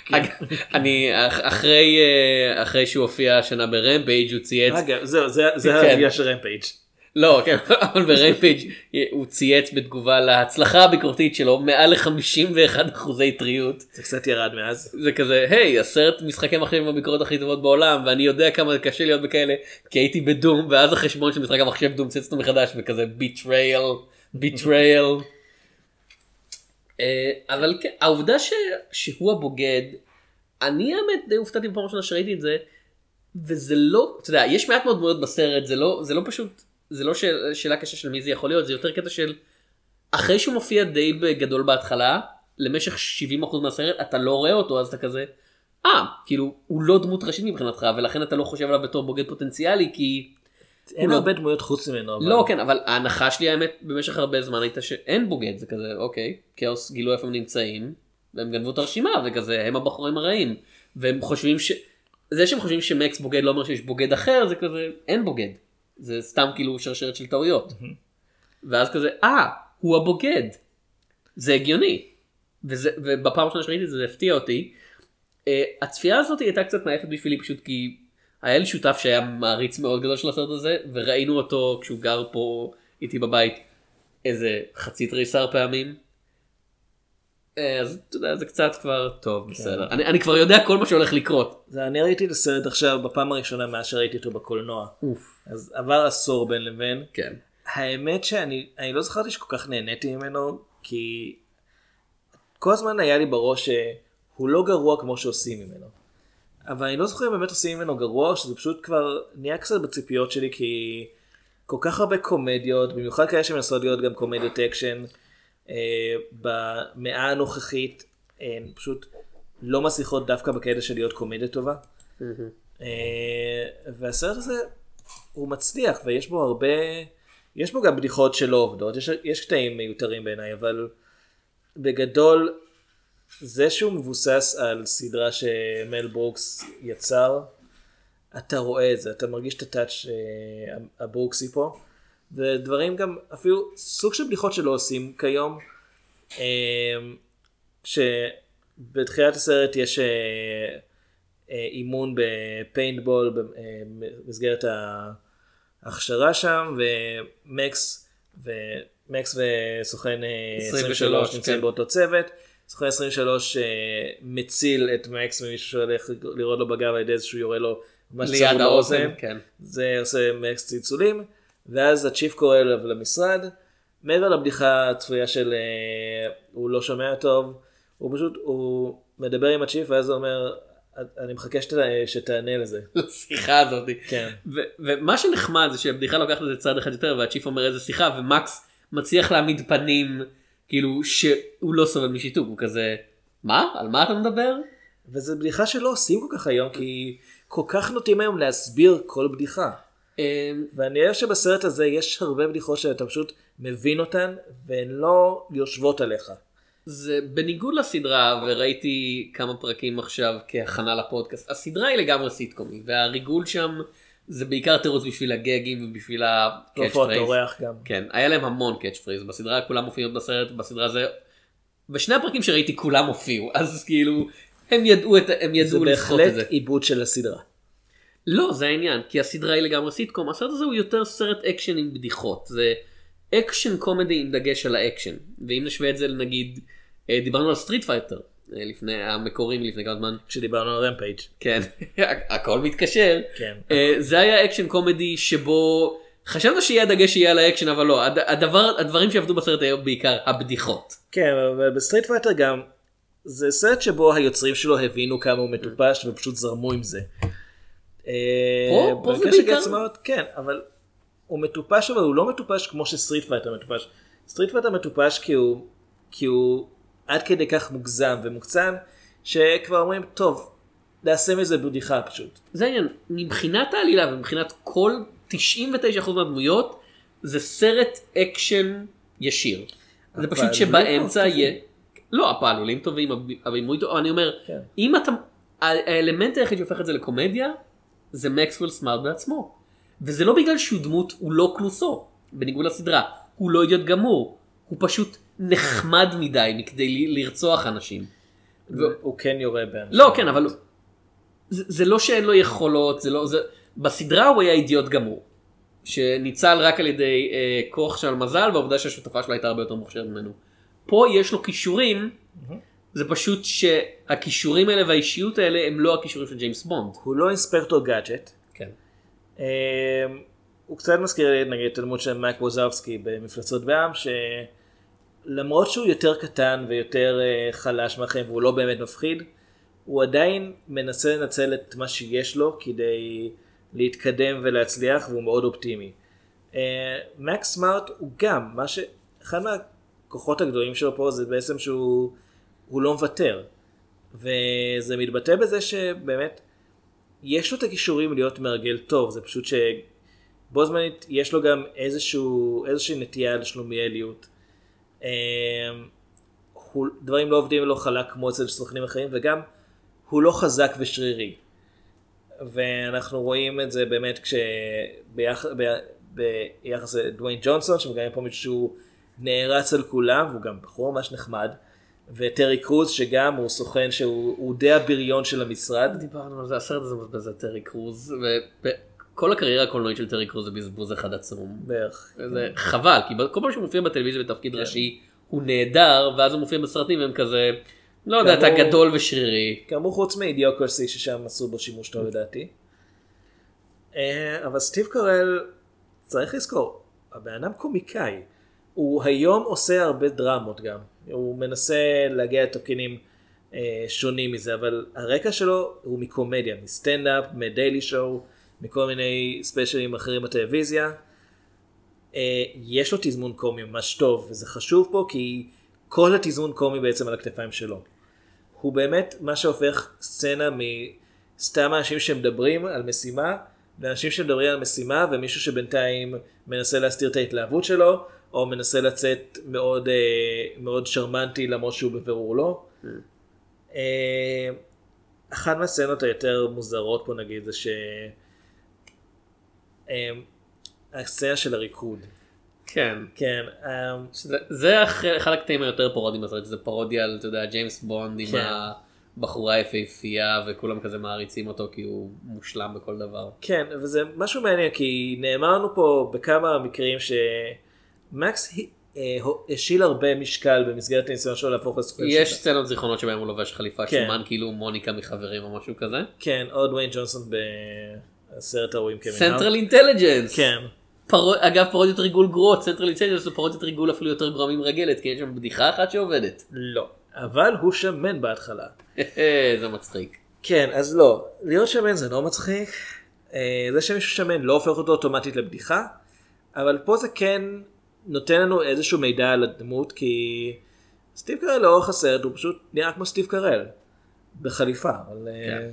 [laughs] אני אח- אחרי אה, אחרי שהוא הופיע השנה ברמפייג' הוא צייץ. אגב, זהו, זה- זה כן. של רמפייג'. לא, כן, [laughs] אבל ב Rampage הוא צייץ בתגובה להצלחה הביקורתית שלו מעל ל-51 אחוזי טריות. זה קצת ירד מאז. זה כזה, היי, הסרט משחקי מחשב עם הביקורות הכי טובות בעולם, ואני יודע כמה קשה להיות בכאלה, כי הייתי ב Doom, ואז החשבון של משחק המחשב Doom צייץ אותו מחדש, וכזה betrayal, betrayal. אה, אבל כן, העובדה ש... שהוא הבוגד, אני האמת די הופתעתי בפעם ראשונה שראיתי את זה, וזה לא, אתה יודע, יש מעט מאוד דמויות בסרט, זה לא, זה לא פשוט, זה לא שאלה, שאלה קשה של מי זה יכול להיות, זה יותר קטע של, אחרי שהוא מופיע די בגדול בהתחלה, למשך 70% מהסרט אתה לא רואה אותו, אז אתה כזה, אה, כאילו, הוא לא דמות ראשית מבחינתך, ולכן אתה לא חושב עליו בתור בוגד פוטנציאלי, כי... אין לא- הרבה דמויות חוץ ממנו. אבל- לא, כן, אבל ההנחה שלי האמת במשך הרבה זמן הייתה שאין בוגד, זה כזה, אוקיי, כאוס גילו איפה הם נמצאים, והם גנבו את הרשימה, וכזה, הם הבחורים הרעים, והם חושבים ש... זה שהם חושבים שמקס בוגד לא אומר שיש בוגד אחר, זה כזה, אין בוגד. זה סתם כאילו שרשרת של טעויות. ואז כזה, אה, הוא הבוגד. זה הגיוני. וזה, ובפעם הראשונה שראיתי את זה, זה הפתיע אותי. Uh, הצפייה הזאת הייתה קצת מעייפת בשבילי פשוט כי היה לי שותף שהיה מעריץ מאוד גדול של הסרט הזה וראינו אותו כשהוא גר פה איתי בבית איזה חצי תריסר פעמים. אה, אז אתה יודע זה קצת כבר טוב בסדר אני, אני כבר יודע כל מה שהולך לקרות. זה אני ראיתי את הסרט עכשיו בפעם הראשונה מאז שראיתי אותו בקולנוע. אוף. אז עבר עשור בין לבין. כן. האמת שאני אני לא זכרתי שכל כך נהניתי ממנו כי כל הזמן היה לי בראש שהוא לא גרוע כמו שעושים ממנו. אבל אני לא זוכר אם באמת עושים ממנו גרוע או שזה פשוט כבר נהיה קצת בציפיות שלי כי כל כך הרבה קומדיות במיוחד כאלה שמנסות להיות גם קומדיות אקשן אה, במאה הנוכחית הן פשוט לא מצליחות דווקא בקטע של להיות קומדיה טובה. אה, והסרט הזה הוא מצליח ויש בו הרבה יש בו גם בדיחות שלא עובדות. יש, יש קטעים מיותרים בעיניי אבל בגדול זה שהוא מבוסס על סדרה שמל ברוקס יצר אתה רואה את זה אתה מרגיש את הטאץ' אה, הברוקסי פה. ודברים גם אפילו סוג של בדיחות שלא עושים כיום אה, שבתחילת הסרט יש אה, אימון בפיינטבול במסגרת ההכשרה שם ומקס ומקס וסוכן אה, 23, 23 נמצאים כן. באותו צוות. סוכן 23 אה, מציל את מקס ממישהו שהולך לראות לו בגב על ידי שהוא יורה לו ליד האוזן. כן. זה עושה מקס צלצולים ואז הצ'יפ קורא אליו למשרד מעבר לבדיחה הצפויה של אה, הוא לא שומע טוב הוא פשוט הוא מדבר עם הצ'יפ ואז הוא אומר אני מחכה שת, שתענה לזה. [laughs] לשיחה הזאת. כן. ו- ומה שנחמד זה שהבדיחה לוקחת את זה צעד אחד יותר והצ'יף אומר איזה שיחה ומקס מצליח להעמיד פנים כאילו שהוא לא סובל משיתוק הוא כזה מה על מה אתה מדבר? וזו בדיחה שלא עושים כל כך היום כי כל כך נוטים היום להסביר כל בדיחה. ואני אוהב שבסרט הזה יש הרבה בדיחות שאתה פשוט מבין אותן והן לא יושבות עליך. זה בניגוד לסדרה וראיתי כמה פרקים עכשיו כהכנה לפודקאסט הסדרה היא לגמרי סיטקום והריגול שם זה בעיקר תירוץ בשביל הגגים ובשביל ה catchphrase. אורך גם. כן היה להם המון catchphrase בסדרה כולם מופיעות בסרט בסדרה זה בשני הפרקים שראיתי כולם הופיעו אז כאילו הם ידעו את הם זה ידעו לסחוט את זה. בהחלט עיבוד של הסדרה. לא זה העניין כי הסדרה היא לגמרי סיטקום הסרט הזה הוא יותר סרט אקשן עם בדיחות זה action comedy עם דגש על האקשן ואם נשווה את זה נגיד אה, דיברנו על סטריט פייטר אה, לפני המקורי מלפני כמה זמן כשדיברנו על רמפייג' כן [laughs] הכל מתקשר כן. אה, זה היה action comedy שבו חשבנו שיהיה הדגש שיהיה על האקשן אבל לא הד- הדבר הדברים שעבדו בסרט היו בעיקר הבדיחות. כן, אבל בסטריט פייטר גם, זה סרט שבו היוצרים שלו הבינו כמה הוא מטופש ופשוט זרמו עם זה. פה- אה, פה זה בעיקר- גצמאות, כן, אבל הוא מטופש אבל הוא לא מטופש כמו שסטריט פייטר מטופש. סטריט פייטר מטופש כי הוא, כי הוא עד כדי כך מוגזם ומוקצן, שכבר אומרים, טוב, נעשה מזה בדיחה פשוט. זה העניין מבחינת העלילה ומבחינת כל 99% מהדמויות זה סרט אקשן ישיר. זה פשוט שבאמצע. יהיה. לא הפעלולים טובים הב- הבימוי טוב אני אומר כן. אם אתה האלמנט היחיד שהופך את זה לקומדיה זה מקסוול סמארט בעצמו. וזה לא בגלל שהוא דמות הוא לא קלוסו בניגוד לסדרה הוא לא אידיוט גמור הוא פשוט נחמד מדי מכדי לרצוח אנשים. הוא כן יורה באנשים. לא כן אבל זה, זה לא שאין לו יכולות זה לא זה בסדרה הוא היה אידיוט גמור. שניצל רק על ידי אה, כוח של מזל והעובדה שהשותפה שלו הייתה הרבה יותר מוכשרת ממנו. פה יש לו כישורים זה פשוט שהכישורים האלה והאישיות האלה הם לא הכישורים של ג'יימס בונד. הוא לא אינספקטור גאדג'ט. כן. אמ, הוא קצת מזכיר נגיד את הדמות של מייק ווזאובסקי במפלצות בע"מ שלמרות שהוא יותר קטן ויותר אה, חלש מהחיים והוא לא באמת מפחיד הוא עדיין מנסה לנצל את מה שיש לו כדי להתקדם ולהצליח והוא מאוד אופטימי. אה, מקס סמארט הוא גם מה ש... אחד מהכוחות הגדולים שלו פה זה בעצם שהוא הוא לא מוותר וזה מתבטא בזה שבאמת יש לו את הכישורים להיות מרגל טוב, זה פשוט שבו זמנית יש לו גם איזשהו, איזושהי נטייה לשלומיאליות. אמ, דברים לא עובדים ולא חלק כמו אצל סוכנים אחרים, וגם הוא לא חזק ושרירי. ואנחנו רואים את זה באמת כשביחס ביחס לדוויין ג'ונסון, שמגלה פה מישהו נערץ על כולם, והוא גם בחור ממש נחמד. וטרי קרוז שגם הוא סוכן שהוא הוא די הבריון של המשרד. דיברנו על זה הסרט הזה מבזבז את טרי קרוז וכל הקריירה הקולנועית של טרי קרוז זה בזבוז אחד עצום. בערך. זה חבל כי כל פעם שהוא מופיע בטלוויזיה בתפקיד ראשי הוא נהדר ואז הוא מופיע בסרטים והם כזה לא יודע אתה גדול ושרירי. כאמור חוץ מאידיוקרסי ששם עשו בו שימוש טוב לדעתי. אה, אבל סטיב קרל צריך לזכור, הבן אדם קומיקאי. הוא היום עושה הרבה דרמות גם. הוא מנסה להגיע לתפקידים אה, שונים מזה, אבל הרקע שלו הוא מקומדיה, מסטנדאפ, מדיילי שואו, מכל מיני ספיישלים אחרים בטלוויזיה. אה, יש לו תזמון קומי ממש טוב, וזה חשוב פה כי כל התזמון קומי בעצם על הכתפיים שלו. הוא באמת מה שהופך סצנה מסתם אנשים שמדברים על משימה, לאנשים שמדברים על משימה ומישהו שבינתיים מנסה להסתיר את ההתלהבות שלו, או מנסה לצאת מאוד, אה, מאוד שרמנטי למרות שהוא בבירור לא. אה, אחת מהסצנות היותר מוזרות פה נגיד זה ש... אה, הסצנה של הריקוד. כן. כן. אה, זה- זה אח- אחד הקטעים היותר פרודיים בסרט שזה פרודיה על אתה יודע ג'יימס בונד עם כן. הבחורה היפהפייה וכולם כזה מעריצים אותו כי הוא מושלם בכל דבר. כן, וזה משהו מעניין, כי נאמר לנו פה בכמה מקרים שמקס אה, השיל הרבה משקל במסגרת הניסיון שלו להפוך לסוכן יש. סצנות זיכרונות שבהם הוא לובש חליפה כן. שומן כאילו מוניקה מחברים או משהו כזה. כן, או דוויין ג'ונסון בסרט הרואים כמנהל. Central Intelligence. כן. אגב פרודיות ריגול גרועות Central Intelligence זה פרודיות ריגול אפילו יותר גרועה ממרגלת כי יש שם בדיחה אחת שעובדת. לא, אבל הוא שמן בהתחלה. [laughs] זה מצחיק. כן, אז לא, להיות שמן זה לא מצחיק. אה, זה שמישהו שמן לא הופך אותו אוטומטית לבדיחה, אבל פה זה כן נותן לנו איזשהו מידע על הדמות, כי סטיב קרל לאורך הסרט הוא פשוט נראה כמו סטיב קרל, בחליפה. אבל אה, כן.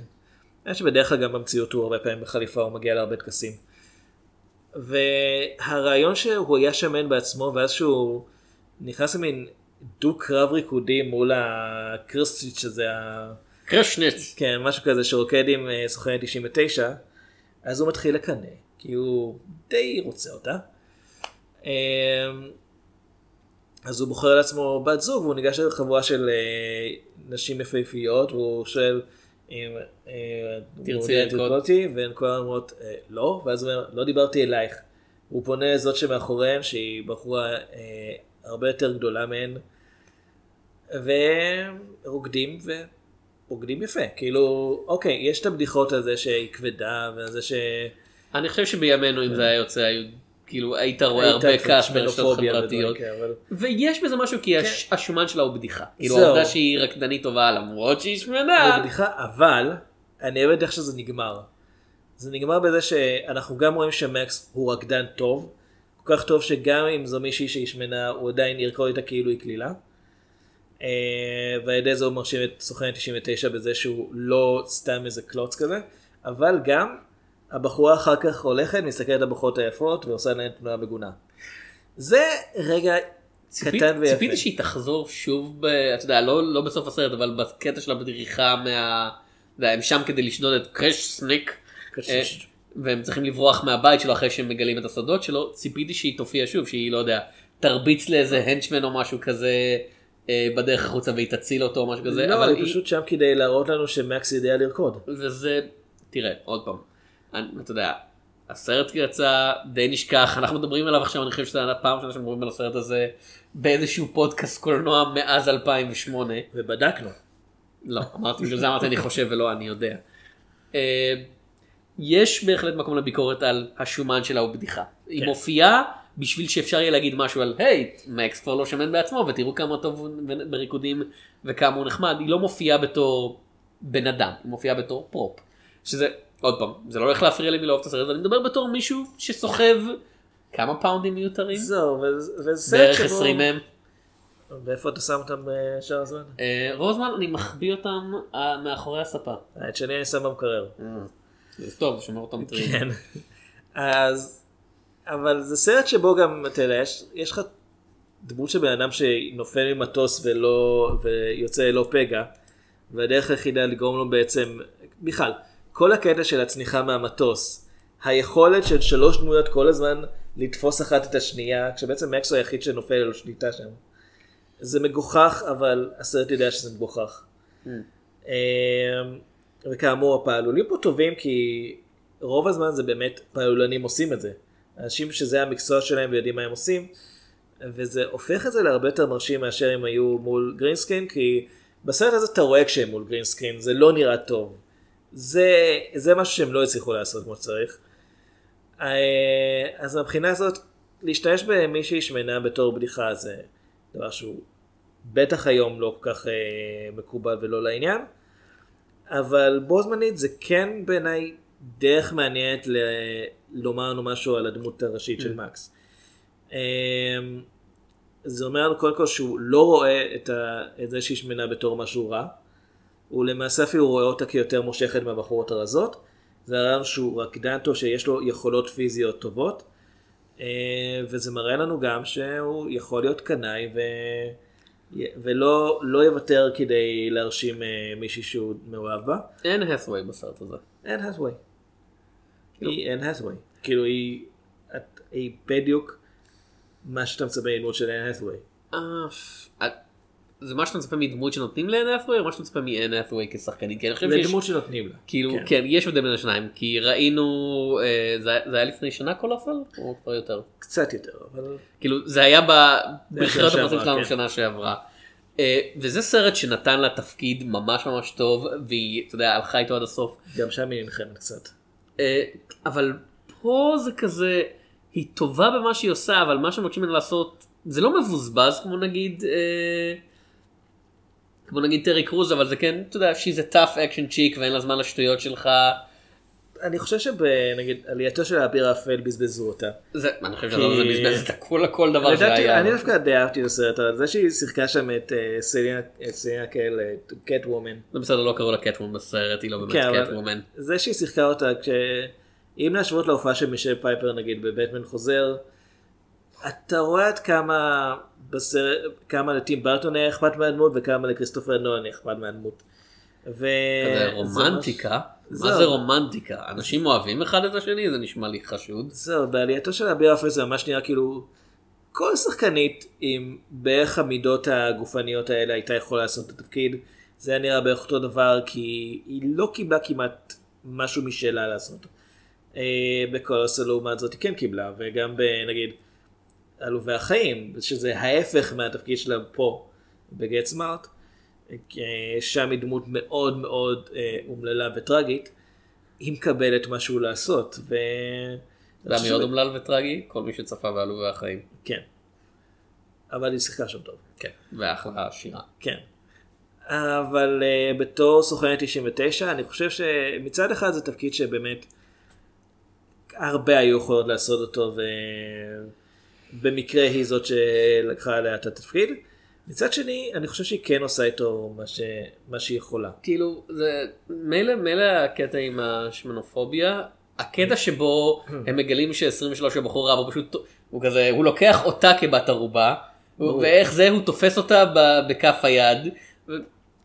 חושב שבדרך כלל גם במציאות הוא הרבה פעמים בחליפה, הוא מגיע להרבה טקסים. והרעיון שהוא היה שמן בעצמו, ואז שהוא נכנס למין דו קרב ריקודי מול הקרסטיץ' שזה ה... קרשנץ. כן, משהו כזה שרוקד עם אה, סוכן 99, אז הוא מתחיל לקנא, כי הוא די רוצה אותה. אמ, אז הוא בוחר לעצמו בת זוג, והוא ניגש לחבורה של אה, נשים יפהפיות, והוא שואל אם אה, תרצי? לרקוד אותי, והן כולן אומרות אה, לא, ואז הוא אומר, לא דיברתי אלייך. הוא פונה לזאת שמאחוריהן, שהיא בחורה אה, הרבה יותר גדולה מהן, ורוקדים ורוקדים יפה. כאילו, אוקיי, יש את הבדיחות על זה שהיא כבדה, ועל זה ש... אני חושב שבימינו אם זה היה יוצא היו כאילו היית רואה הרבה כעס ברשתות חברתיות. אבל- ויש בזה משהו כי הש- השומן שלה הוא בדיחה. כאילו. העובדה שהיא רקדנית טובה למרות שהיא שמנה. אבל אני אוהב איך שזה נגמר. זה נגמר בזה שאנחנו גם רואים שמקס הוא רקדן טוב, כל כך טוב שגם אם זו מישהי שהיא שמנה, הוא עדיין ירקוד איתה כאילו היא קלילה. אה, ועל ידי זה הוא מרשים את סוכן 99 בזה שהוא לא סתם איזה קלוץ כזה, אבל גם הבחורה אחר כך הולכת, מסתכלת על הבחורות היפות ועושה להן תנועה מגונה. זה רגע ציפית- קטן ויפה. ציפיתי שהיא תחזור שוב, ב, אתה יודע, לא, לא בסוף הסרט, אבל בקטע של הבריחה מה... הם שם כדי לשדוד את קרש סניק. אה, והם צריכים לברוח מהבית שלו אחרי שהם מגלים את הסודות שלו, ציפיתי שהיא תופיע שוב, שהיא לא יודע, תרביץ לאיזה הנצ'מן או משהו כזה אה, בדרך החוצה והיא תציל אותו או משהו כזה. לא, אבל היא פשוט שם כדי להראות לנו שמקס יודע לרקוד. וזה, תראה, עוד פעם, אני, אתה יודע, הסרט יצא די נשכח, אנחנו מדברים עליו עכשיו, אני חושב שזה הפעם ראשונה שאנחנו מדברים על הסרט הזה באיזשהו פודקאסט קולנוע מאז 2008. ובדקנו. לא, אמרתי, בגלל זה אמרתי אני חושב ולא אני יודע. אה, יש בהחלט מקום לביקורת על השומן שלה הוא בדיחה. היא כן. מופיעה בשביל שאפשר יהיה להגיד משהו על היי, מקס כבר לא שמן בעצמו ותראו כמה טוב הוא בריקודים וכמה הוא נחמד. היא לא מופיעה בתור בן אדם, היא מופיעה בתור prop. שזה, עוד פעם, זה לא הולך להפריע לי מלאהוב את הסרט, אני מדבר בתור מישהו שסוחב כמה פאונדים מיותרים? זהו, וזה סרט בערך שבו... 20 מהם. ואיפה אתה שם אותם בשאר הזמן? אה, רוזמן, אני מחביא אותם אה, מאחורי הספה. את שני אני שם במקרר. זה טוב, שומר אותם טריים. כן. אז, אבל זה סרט שבו גם, אתה יודע, יש, יש לך דמות של בן אדם שנופל ממטוס ולא, ויוצא ללא פגע, והדרך היחידה לגרום לו בעצם, בכלל, כל הקטע של הצניחה מהמטוס, היכולת של שלוש דמויות כל הזמן לתפוס אחת את השנייה, כשבעצם מקס הוא היחיד שנופל ללא שליטה שם. זה מגוחך, אבל הסרט יודע שזה מגוחך. אמ, וכאמור הפעלולים פה טובים כי רוב הזמן זה באמת פעלולנים עושים את זה. אנשים שזה המקצוע שלהם ויודעים מה הם עושים. וזה הופך את זה להרבה יותר מרשים מאשר אם היו מול גרינסקרין כי בסרט הזה אתה רואה כשהם מול גרינסקרין זה לא נראה טוב. זה, זה משהו שהם לא הצליחו לעשות כמו שצריך. אה, אז מבחינה הזאת להשתמש במישהי שמנה בתור בדיחה זה דבר שהוא בטח היום לא כל כך אה, מקובל ולא לעניין. אבל בו זמנית זה כן בעיניי דרך מעניינת ל... לומר לנו משהו על הדמות הראשית של מקס. אמ, זה אומר לנו קודם כל שהוא לא רואה את, ה... את זה שהיא שמנה בתור משהו רע. הוא למעשה אפילו רואה אותה כיותר מושכת מהבחורות הרזות. זה לנו שהוא רקדן טוב שיש לו יכולות פיזיות טובות. אה, וזה מראה לנו גם שהוא יכול להיות קנאי ו... ולא לא יוותר כדי להרשים אה, מישהי שהוא מאוהב בה. אין הסווי בסרט הזה. אין הסווי. היא אין הסווי. כאילו היא, את- היא בדיוק מה שאתה מצפה לדמות של אין הסווי. זה מה שאתה מצפה מדמות שנותנים לאן האת'ווי או מה שאתה מצפה מאן האת'ווי כשחקנית? כי אני חושב שיש... דמות שנותנים לה. כאילו, כן. כן, יש הבדל בין השניים, כי ראינו, אה, זה היה- זה היה לפני שנה קולוסל? או כבר יותר? קצת יותר, אבל... כאילו, זה היה בבחירת שעברה, שלנו כן. שנה שעברה. אה, וזה סרט שנתן לה תפקיד ממש ממש טוב, והיא, אתה יודע, הלכה איתו עד הסוף. גם שם היא נלחמת קצת. אה, אבל פה זה כזה, היא טובה במה שהיא עושה, אבל מה שמבקשים ממנה לעשות, זה לא מבוזבז כמו נגיד, אה, כמו נגיד טרי קרוז, אבל זה כן, אתה יודע, she's a tough action chick ואין לה זמן לשטויות שלך. אני חושב שבנגיד עלייתו של האביר האפל בזבזו אותה. זה, אני חושב שזה בזבז את הכל, כל דבר שהיה. אני דווקא די אהבתי את הסרט, זה שהיא שיחקה שם את אה, סלינה, קל, את קט וומן. זה בסדר, לא קראו לה קטומן בסרט, היא לא באמת כן, אבל קטוומן. זה שהיא שיחקה אותה. אם להשוות להופעה של מישל פייפר נגיד בבטמן חוזר, אתה רואה עד כמה בסרט, כמה לטים ברטון היה אכפת מהדמות וכמה לכריסטופר נולן היה אכפת מהדמות. ו... זה רומנטיקה? זהו. מה זה רומנטיקה? אנשים אוהבים אחד את השני? זה נשמע לי חשוד. זהו, בעלייתו של אביר אפל זה ממש נראה כאילו כל שחקנית עם בערך המידות הגופניות האלה הייתה יכולה לעשות את התפקיד. זה היה נראה בערך אותו דבר כי היא לא קיבלה כמעט משהו משלה לעשות. אה, בקולוסל לעומת זאת היא כן קיבלה וגם בנגיד עלובי החיים שזה ההפך מהתפקיד שלה פה בגט סמארט. אה, שם היא דמות מאוד מאוד אה, אומללה וטרגית. היא מקבלת משהו לעשות. ו... יודע מי עוד אומלל וטרגי? כל מי שצפה בעלובי החיים. כן. אבל היא שיחקה שם טוב. כן, ואחלה שירה. כן. אבל uh, בתור סוכנת 99 אני חושב שמצד אחד זה תפקיד שבאמת הרבה היו יכולות לעשות אותו ובמקרה היא זאת שלקחה עליה את התפקיד. מצד שני אני חושב שהיא כן עושה איתו מה, ש... מה שהיא יכולה. כאילו, זה מילא מילא הקטע עם השמנופוביה, הקטע שבו הם מגלים ש-23 הוא בחור רב, הוא פשוט, הוא כזה, הוא לוקח אותה כבת ערובה. ואיך זה, הוא תופס אותה בכף היד. ו-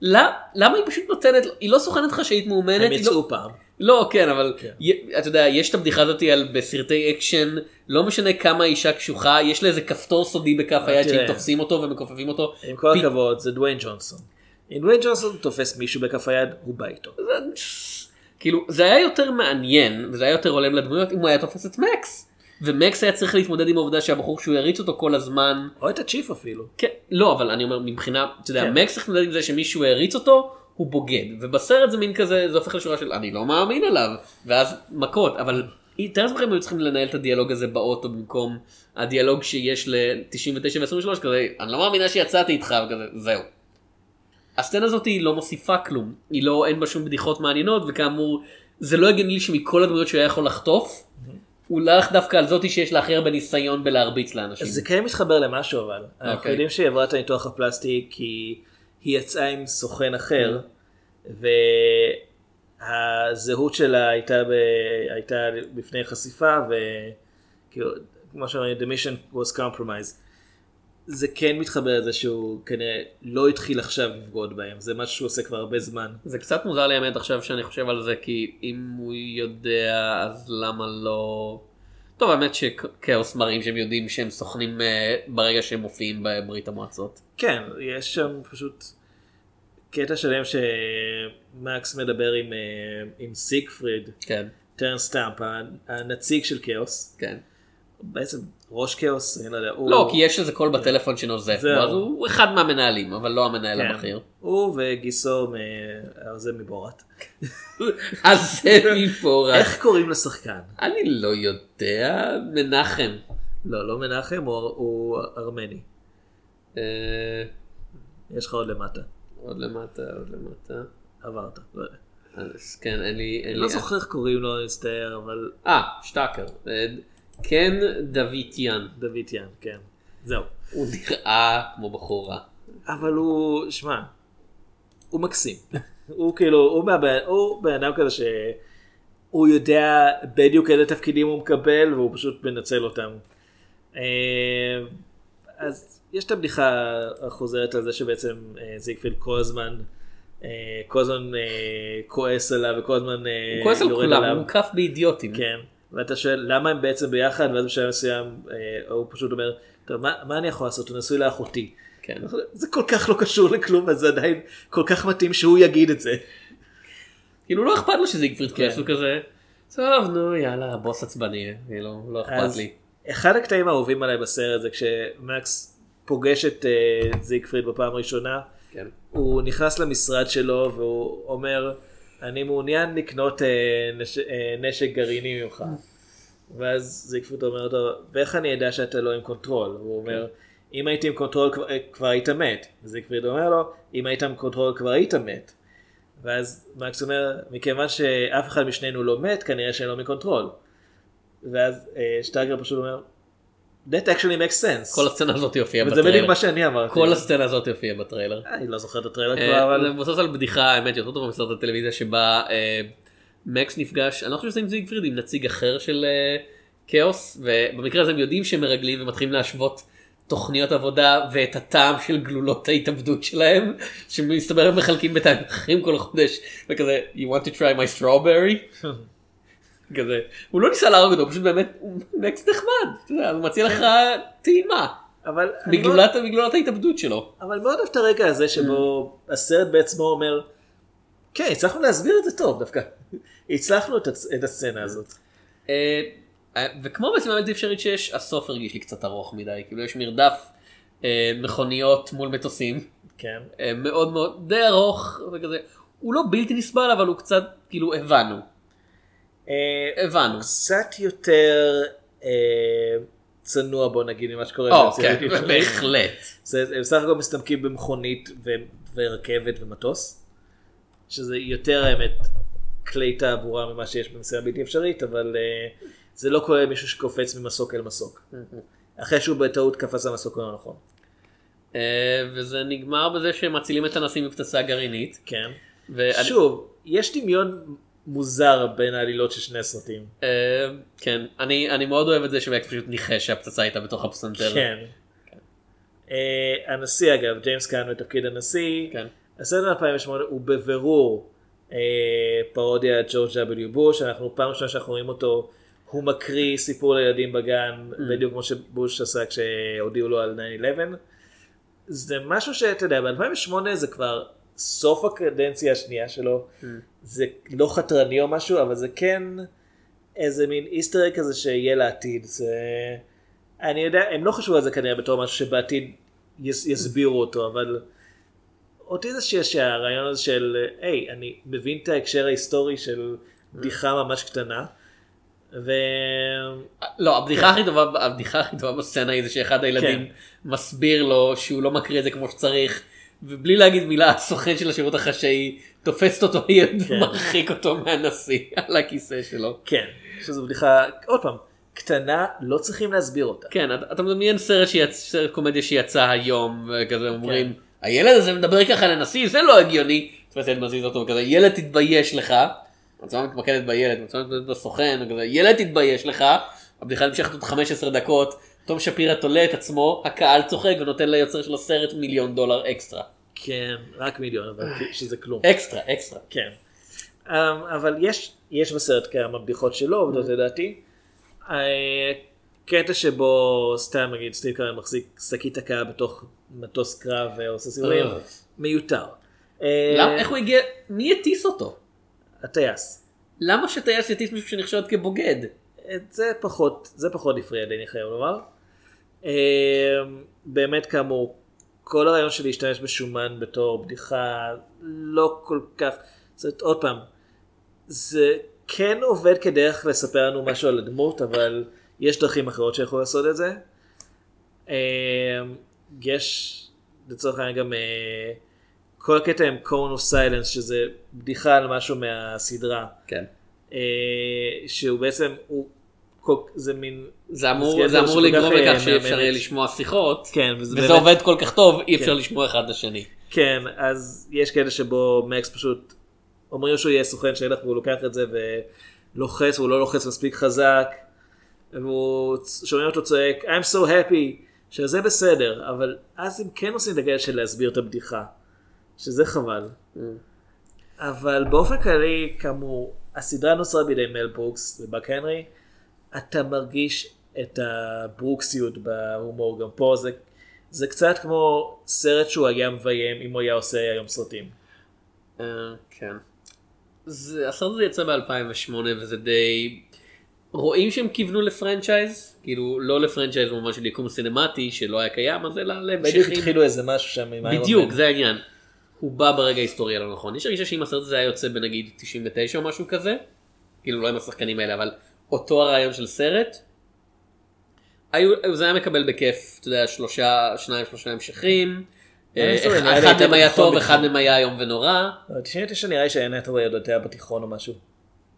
למה היא פשוט נותנת, היא לא סוכנת חשאית מאומנת, הם יצאו לא, פעם. לא כן אבל י- אתה יודע יש את הבדיחה הזאתי על בסרטי אקשן לא משנה כמה אישה קשוחה יש לה איזה כפתור סודי בכף היד תראה. שאם תופסים אותו ומכופפים אותו. עם כל פ- הכבוד זה דוויין ג'ונסון. אם דוויין ג'ונסון תופס מישהו בכף היד הוא בא איתו. כאילו זה היה יותר מעניין וזה היה יותר הולם לדמויות אם הוא היה תופס את מקס. ומקס היה צריך להתמודד עם העובדה שהבחור שהוא יריץ אותו כל הזמן. או את הצ'יף אפילו. כן, לא אבל אני אומר מבחינה, אתה יודע, כן. מקס צריך להתמודד עם זה שמישהו העריץ אותו, הוא בוגד, ובסרט זה מין כזה, זה הופך לשורה של אני לא מאמין עליו, ואז מכות, אבל תאר לעצמכם היו צריכים לנהל את הדיאלוג הזה באוטו במקום הדיאלוג שיש ל-99 ו-23 כזה, אני לא מאמינה שיצאתי איתך, וכזה, זהו. הסצנה הזאת היא לא מוסיפה כלום, היא לא, אין בה שום בדיחות מעניינות, וכאמור, זה לא הגיוני לי שמכל הדמויות שהוא היה יכול לחטוף, הוא הלך דווקא על זאתי שיש לה הכי הרבה ניסיון בלהרביץ לאנשים. זה כן מתחבר למשהו אבל. אנחנו אוקיי. יודעים שהיא עברה את הניתוח הפלסטי כי היא יצאה עם סוכן אחר והזהות שלה הייתה, ב... הייתה בפני חשיפה וכאילו כמו שאומרים the mission was compromised. זה כן מתחבר לזה שהוא כנראה לא התחיל עכשיו לבגוד בהם זה משהו שהוא עושה כבר הרבה זמן. זה קצת מוזר לי האמת עכשיו שאני חושב על זה כי אם הוא יודע אז למה לא... טוב האמת שכאוס מראים שהם יודעים שהם סוכנים אה, ברגע שהם מופיעים בברית המועצות. כן, יש שם פשוט קטע שלם שמקס מדבר עם, אה, עם סיגפריד, כן. טרנס סטאמפ, הנציג של כאוס. כן. בעצם ראש כאוס, אני לא יודע. הוא... לא כי יש איזה קול בטלפון שנוזף בו. אז הוא אחד מהמנהלים אבל לא המנהל כן. הבכיר. הוא וגיסו, מ... אה, זה מבורת. [laughs] אז זה רק. איך קוראים לשחקן? אני לא יודע, מנחם. לא, לא מנחם, הוא, הוא ארמני. אה, יש לך עוד למטה. עוד למטה, עוד למטה. עברת, לא. אז כן, אין לי... אני לא זוכר איך קוראים לו, אני מצטער, אבל אה, שטאקר. כן דויטיאן. דויטיאן, כן. זהו. הוא נראה כמו בחור רע. אבל הוא, שמע, הוא מקסים. הוא כאילו, הוא, מהבן, הוא בן אדם כזה שהוא יודע בדיוק איזה תפקידים הוא מקבל והוא פשוט מנצל אותם. אה, אז יש את הבדיחה החוזרת על זה שבעצם אה, זיגפילד כל הזמן, אה, כל הזמן כועס עליו וכל הזמן אה, הוא כועס על יורד כולם, עליו. הוא מוקף באידיוטים. כן, ואתה שואל למה הם בעצם ביחד ואז בשלב מסוים אה, הוא פשוט אומר, טוב מה, מה אני יכול לעשות, הוא נשוי לאחותי. כן. זה כל כך לא קשור לכלום, אז זה עדיין כל כך מתאים שהוא יגיד את זה. כאילו לא אכפת לו שזיגפריד כן. כועס, הוא כזה, טוב נו יאללה בוס עצבני, כאילו לא אכפת אז לי. אחד הקטעים האהובים עליי בסרט זה כשמקס פוגש את אה, זיגפריד בפעם הראשונה, כן. הוא נכנס למשרד שלו והוא אומר, אני מעוניין לקנות אה, נש... אה, נשק גרעיני ממך. ואז זיגפריד אומר לו, ואיך אני אדע שאתה לא עם קונטרול? והוא אומר, אם הייתי עם קונטרול כבר, אה, כבר היית מת. זיגפריד אומר לו, אם היית עם קונטרול כבר היית מת. ואז מקס אומר, מכיוון שאף אחד משנינו לא מת, כנראה שאינני מקונטרול. ואז אה, שטאגר פשוט אומר, that actually makes sense. כל הסצנה הזאת הופיעה וזה בטריילר. בדיוק מה שאני אמרתי. כל הסצנה הזאת הופיעה בטריילר. אני לא זוכר את הטריילר אה, כבר, אבל... זה מבוסס על בדיחה האמת יותר טובה מסרט הטלוויזיה שבה אה, מקס נפגש אני לא חושב שזה עם זיגפריד עם נציג אחר של אה, כאוס ובמקרה הזה הם יודעים שהם מרגלים ומתחילים להשוות תוכניות עבודה ואת הטעם של גלולות ההתאבדות שלהם שמסתבר הם מחלקים בתאריכים כל חודש וכזה you want to try my strawberry. [laughs] כזה הוא לא ניסה להרוג אותו הוא פשוט באמת הוא מקס נחמד אתה יודע, הוא מציע לך טעימה אבל בגלולת בגלולת ההתאבדות שלו. אבל מאוד אוהב את הרגע הזה שבו הסרט בעצמו אומר, כן, הצלחנו להסביר את זה טוב דווקא. [laughs] הצלחנו את הצ- את הסצנה הזאת. אה, אה, וכמו בעצם הבלתי אפשרית שיש, הסוף הרגיש לי קצת ארוך מדי, כאילו יש מרדף אה, מכוניות מול מטוסים, כן. אה, מאוד מאוד די ארוך וכזה, הוא לא בלתי נסבל אבל הוא קצת כאילו הבנו, הבנו. קצת יותר אה, צנוע בוא נגיד ממה שקורה. או. כן, בהחלט. הם בסך הכל מסתמכים במכונית ורכבת ומטוס. שזה יותר האמת כלי תעבורה ממה שיש במסירה בלתי אפשרית, אבל אה, זה לא כולל מישהו שקופץ ממסוק אל מסוק. אחרי שהוא בטעות קפץ למסוק הלא נכון. אה, וזה נגמר בזה שהם מצילים את הנשיא מפצצה גרעינית. כן. שוב, יש דמיון מוזר בין העלילות של שני הסרטים. אה, כן, אני אני מאוד אוהב את זה שמקס פשוט ניחש שהפצצה הייתה בתוך הפסנתר. כן. אה, הנשיא אגב, ג'יימס קאן בתפקיד הנשיא. כן. הסרט מ-2008 הוא בבירור אה, פרודיה ג'ורג' W בוש, אנחנו פעם ראשונה שאנחנו רואים אותו, הוא מקריא סיפור לילדים בגן, Mm. בדיוק כמו שבוש עשה כשהודיעו לו על 9-11. זה משהו שאתה יודע, ב-2008 זה כבר סוף הקדנציה השנייה שלו, Mm. זה לא חתרני או משהו, אבל זה כן איזה מין איסטר כזה שיהיה לעתיד. זה... אני יודע, הם לא חשבו על זה כנראה בתור משהו שבעתיד יס, יסבירו אותו, אבל אותי זה שעשע, הרעיון הזה של, היי, אני מבין את ההקשר ההיסטורי של בדיחה ממש קטנה, ו... לא, הבדיחה הכי טובה, הבדיחה הכי טובה בסצנה היא זה שאחד הילדים כן. מסביר לו שהוא לא מקריא את זה כמו שצריך, ובלי להגיד מילה, הסוכן של השירות החשאי תופסת אותו ילד [laughs] כן. ומרחיק אותו מהנשיא על הכיסא שלו. כן, שזו בדיחה, עוד פעם, קטנה, לא צריכים להסביר אותה. כן, אתה, אתה מדמיין סרט, שיצ... סרט קומדיה שיצא היום, וכזה אומרים, כן. הילד הזה מדבר ככה לנשיא, זה לא הגיוני. ילד מזיז אותו וכזה, ילד תתבייש לך. המצלמה מתמקדת בילד, המצלמה מתמקדת בסוכן, וכזה, ילד תתבייש לך. הבדיחה נמשכת עוד 15 דקות, תום שפירא תולה את עצמו, הקהל צוחק ונותן ליוצר של הסרט מיליון דולר אקסטרה. כן, רק מיליון, אבל שזה כלום. אקסטרה, אקסטרה. כן. Um, אבל יש, יש בסרט כמה בדיחות שלא עובדות לדעתי. אה, קטע שבו סתם נגיד סטיב קארל מחזיק שקית הקאה בתוך מטוס קרב ועושה סיבובים, אה. מיותר. אה, למה, איך הוא הגיע, מי הטיס אותו? הטייס. למה שטייס יטיס מישהו שנחשד כבוגד? זה פחות, זה פחות הפריע לי, אני חייב לומר. אה, באמת כאמור, כל הרעיון של להשתמש בשומן בתור בדיחה לא כל כך, זאת עוד פעם, זה כן עובד כדרך לספר לנו משהו על הדמות, אבל יש דרכים אחרות שיכולו לעשות את זה. אה, יש לצורך העניין גם אה, כל הקטע עם cone of silence שזה בדיחה על משהו מהסדרה. כן. אה, שהוא בעצם, הוא, זה מין... זה אמור, זה אמור לגרום אה, לכך שאי אפשר. יהיה לשמוע שיחות, כן, וזה וזה באמת- עובד כל כך טוב, אי אפשר כן. לשמוע אחד את השני. כן, אז יש כאלה שבו מקס פשוט אומרים שהוא יהיה סוכן שטח והוא לוקח את זה ולוחץ, והוא לא לוחץ מספיק חזק, והוא שומעים אותו צועק I'm so happy, שזה בסדר, אבל אז הם כן עושים הגלל של להסביר את הבדיחה, שזה חבל. אבל באופן כללי, כאמור, הסדרה נוצרה בידי מל ברוקס ובאק הנרי, אתה מרגיש את הברוקסיות בהומור, גם פה זה, זה קצת כמו סרט שהוא היה מביים אם הוא היה עושה היום סרטים. אה, כן. זה- הסרט הזה יצא ב-2008 וזה די... רואים שהם כיוונו לפרנצ'ייז, כאילו לא לפרנצ'ייז במובן של יקום סינמטי שלא היה קיים, אז אלא בדיוק להמשכים. התחילו איזה משהו שם עם בדיוק. זה העניין. הוא בא ברגע ההיסטורי הלא נכון. יש הרגשה שאם הסרט הזה היה יוצא בנגיד 99 או משהו כזה, כאילו לא עם השחקנים האלה, אבל אותו הרעיון של סרט, היו, זה היה מקבל בכיף, אתה יודע, שלושה, שניים, שלושה המשכים. אה, אה, אחד הייתה מהם היה טוב. אחד מהם היה איום ונורא. לא, 99 נראה לי שאין נטו עוד בתיכון או משהו.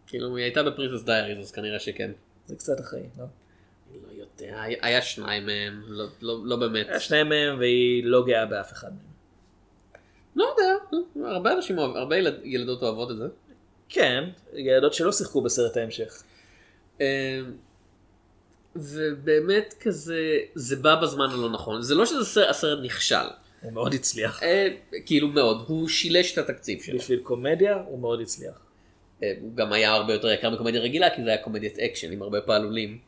כאילו היא הייתה בפרינסס דייריז אז כנראה שכן. זה קצת אחרי, לא? אני לא יודע, היה- שניים מהם, לא- לא לא באמת. היה שניים מהם והיא לא גאה באף אחד מהם. לא יודע, לא, הרבה אנשים, הרבה ילד- ילדות אוהבות את זה. כן, ילדות שלא שיחקו בסרט ההמשך. אה, ובאמת כזה, זה בא בזמן הלא נכון. זה לא שזה סרט- הסרט נכשל. הוא מאוד הצליח. אה, כאילו מאוד, הוא שילש את התקציב שלו. בשביל קומדיה הוא מאוד הצליח. אה, הוא גם היה הרבה יותר יקר מקומדיה רגילה, כי זה היה קומדיית אקשן עם הרבה פעלולים.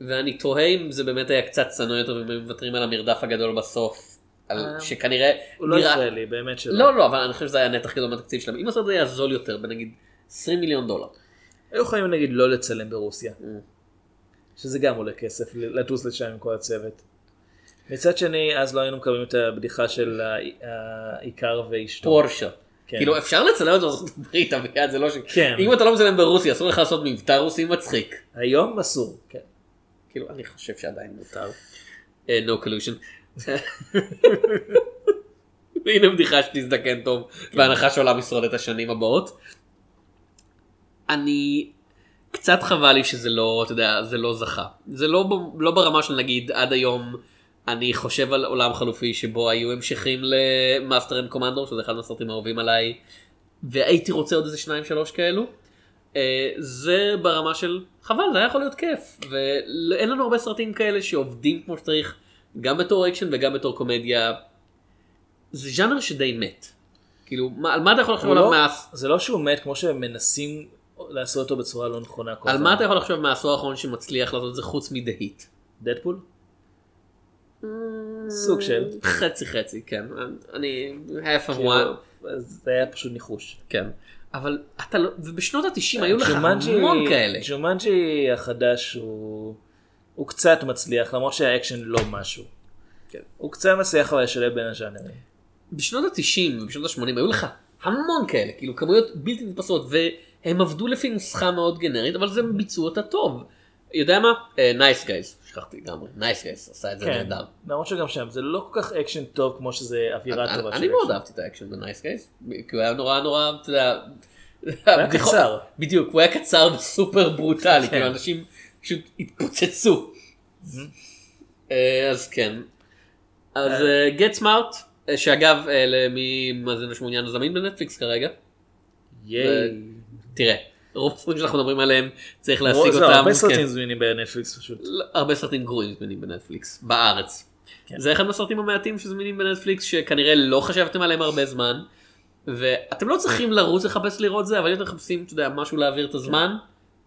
ואני תוהה אם זה באמת היה קצת צנוע יותר והם היו מוותרים על המרדף הגדול בסוף. על אה, שכנראה הוא לא נראה- ישראלי, באמת שלא. לא, לא, אבל אני חושב שזה היה נתח גדול מהתקציב שלהם. אם הסרט הזה היה זול יותר, בנגיד 20 מיליון דולר. היו יכולים נגיד לא לצלם ברוסיה. Mm. שזה גם עולה כסף, לטוס לשם עם כל הצוות. מצד שני, אז לא היינו מקבלים את הבדיחה של העיקר ואשתו. פורשה. כן. כאילו אפשר לצלם את זה בארצות הברית, אביעד, זה לא ש... כן. אם אתה לא מצלם ברוסיה, אסור לך לעשות מבטא רוסי מצחיק. היום אסור, כן. כאילו, אני חושב שעדיין מותר. [laughs] אה, no collusion. [laughs] והנה בדיחה שתזדקן טוב, בהנחה שהעולם ישרוד את השנים הבאות. אני... קצת חבל לי שזה לא, אתה יודע, זה לא זכה. זה לא, לא ברמה של נגיד עד היום אני חושב על עולם חלופי שבו היו המשכים ל Master and Commander, שזה אחד מהסרטים האהובים עליי, והייתי רוצה עוד איזה שניים שלוש כאלו. אה, זה ברמה של חבל זה היה יכול להיות כיף ואין לנו הרבה סרטים כאלה שעובדים כמו שצריך גם בתור אקשן וגם בתור קומדיה. זה ז'אנר שדי מת. כאילו, מה- על מה אתה יכול לחשוב עליו לא- מהעש- זה לא שהוא מת כמו שהם מנסים לעשות אותו בצורה לא נכונה. על הזמן. מה אתה יכול לחשוב מהעשור האחרון שמצליח לעשות את זה חוץ מ The Heat? דדפול? סוג של. חצי חצי, כן. אני... half of כאילו, one. זה היה פשוט ניחוש. כן. אבל אתה לא... ובשנות ה-90 היו לך המון כאלה. ג'ומנג'י החדש הוא... הוא קצת מצליח למרות שהאקשן לא משהו. כן. הוא קצת מצליח אבל לשלב בין הז'אנרים. בשנות ה-90 ובשנות ה-80 היו לך המון כאלה, כאילו כמויות בלתי נתפסות, והם עבדו לפי נוסחה מאוד גנרית, אבל זה הם ביצעו אותה טוב. יודע מה? Nice Guys, שכחתי לגמרי, Nice Guys עשה את זה כן, נהדר. למרות שגם שם זה לא כל כך אקשן טוב כמו שזה אווירה אני- טובה אני של מאוד אקשן. אהבתי את האקשן ב Nice Guys, כי הוא היה נורא נורא, אתה יודע, היה הבדיחות- קצר. בדיוק, הוא היה קצר וסופר ברוטלי, כן. כאילו אנשים פשוט התפוצצו. אה, אז כן. אז גט סמארט, שאגב, אה, למי מאזין שמעוניין הוא זמין בנטפליקס כרגע. ייי. תראה, רוב הסרטים שאנחנו מדברים עליהם צריך לא, להשיג זה אותם. הרבה כן. סרטים זמינים בנטפליקס פשוט. לא, הרבה סרטים גרועים זמינים בנטפליקס, בארץ. כן. זה אחד מהסרטים המעטים שזמינים בנטפליקס שכנראה לא חשבתם עליהם הרבה זמן. ואתם לא צריכים לרוץ לחפש לראות זה, אבל אם אתם מחפשים, אתה יודע, משהו להעביר את הזמן,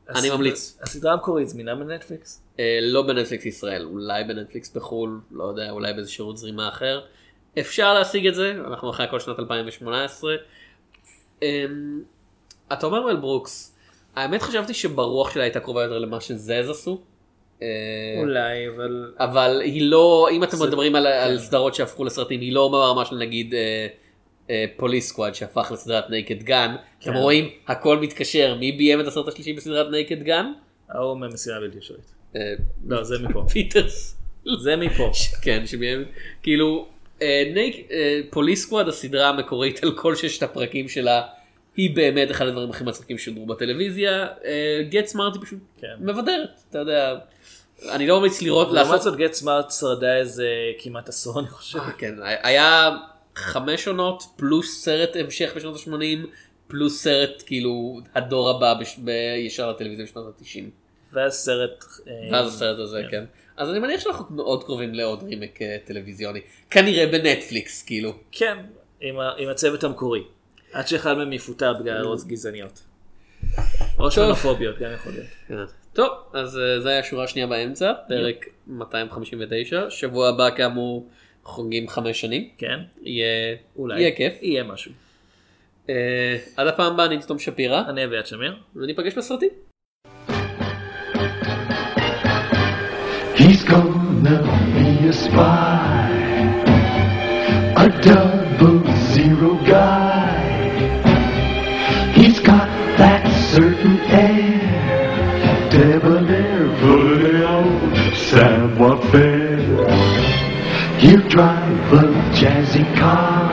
אני הסדרה- ממליץ. הסדרה המקורית זמינה בנטפליקס? אה, לא בנטפליקס ישראל, אולי בנטפליקס בחו"ל, לא יודע, אולי באיזה שירות זרימה אחר. אפשר להשיג את זה, אנחנו אחרי הכל שנת 2018. אתה אומר מל ברוקס, האמת חשבתי שהרוח שלה הייתה קרובה יותר למה ש ZAZ עשו. אה, אולי, אבל... אבל היא לא, אם אתם מדברים על, על כן. סדרות שהפכו לסרטים, היא לא ברמה של נגיד Police Squad שהפך לסדרת Naked Gun. אתם כן. רואים, הכל מתקשר, מי ביים את הסרט השלישי בסדרת Naked Gun? ההוא מהמשימה הבלתי אפשרית. אה, לא, זה מפה. [laughs] פיטרס. זה מפה. [laughs] כן, שביים, כאילו, Police Squad הסדרה המקורית על כל ששת הפרקים שלה, היא באמת אחד הדברים הכי מצחיקים ששודרו בטלוויזיה. Get Smart היא פשוט כן. מבדרת, אתה יודע. אני לא ממליץ לראות, לעומת לעשות זאת Get Smart שרדה איזה כמעט עשור אני חושב. אה, כן, היה חמש עונות פלוס סרט המשך בשנות ה-80 פלוס סרט כאילו הדור הבא בש... בישר לטלוויזיה בשנות ה-90. ואז סרט... אה, ואז הסרט הזה כן. אז אני מניח שאנחנו מאוד קרובים לעוד רימק אה, טלוויזיוני. כנראה בנטפליקס כאילו. כן, עם ה- עם הצוות המקורי. עד שאחד מהם יפוטר בגלל הערות גזעניות. או שנופוביות, גם יכול להיות. כן. טוב, אז אה, זה היה השורה השנייה באמצע, פרק 259. שבוע הבא כאמור חוגגים חמש שנים. כן. יהיה אולי. יהיה כיף. יהיה משהו. אה, עד הפעם הבאה אני תום שפירא. אני אביעד שמיר. וניפגש בסרטים. He's gonna be a spy, a double He'll drive a jazzy car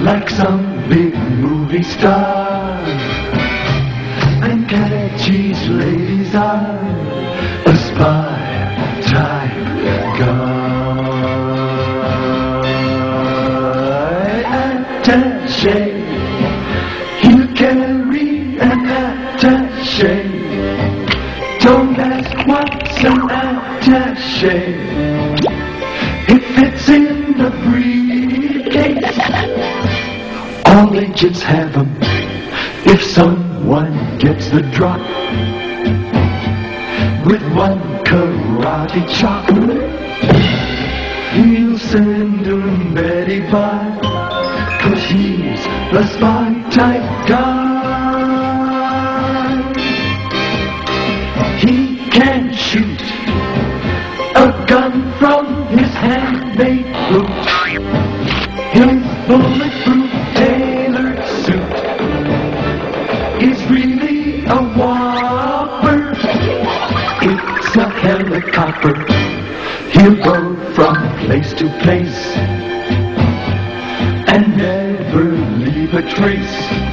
like some big movie star and catch his lady's eye a spy type guy. Attaché, he'll carry an attaché. Don't ask what's an. It fits in the briefcase. All agents have 'em. If someone gets the drop with one karate chop, he'll send him Betty by, cause he's the spy type guy. Bulletproof tailored suit is really a whopper. It's a helicopter. He'll go from place to place and never leave a trace.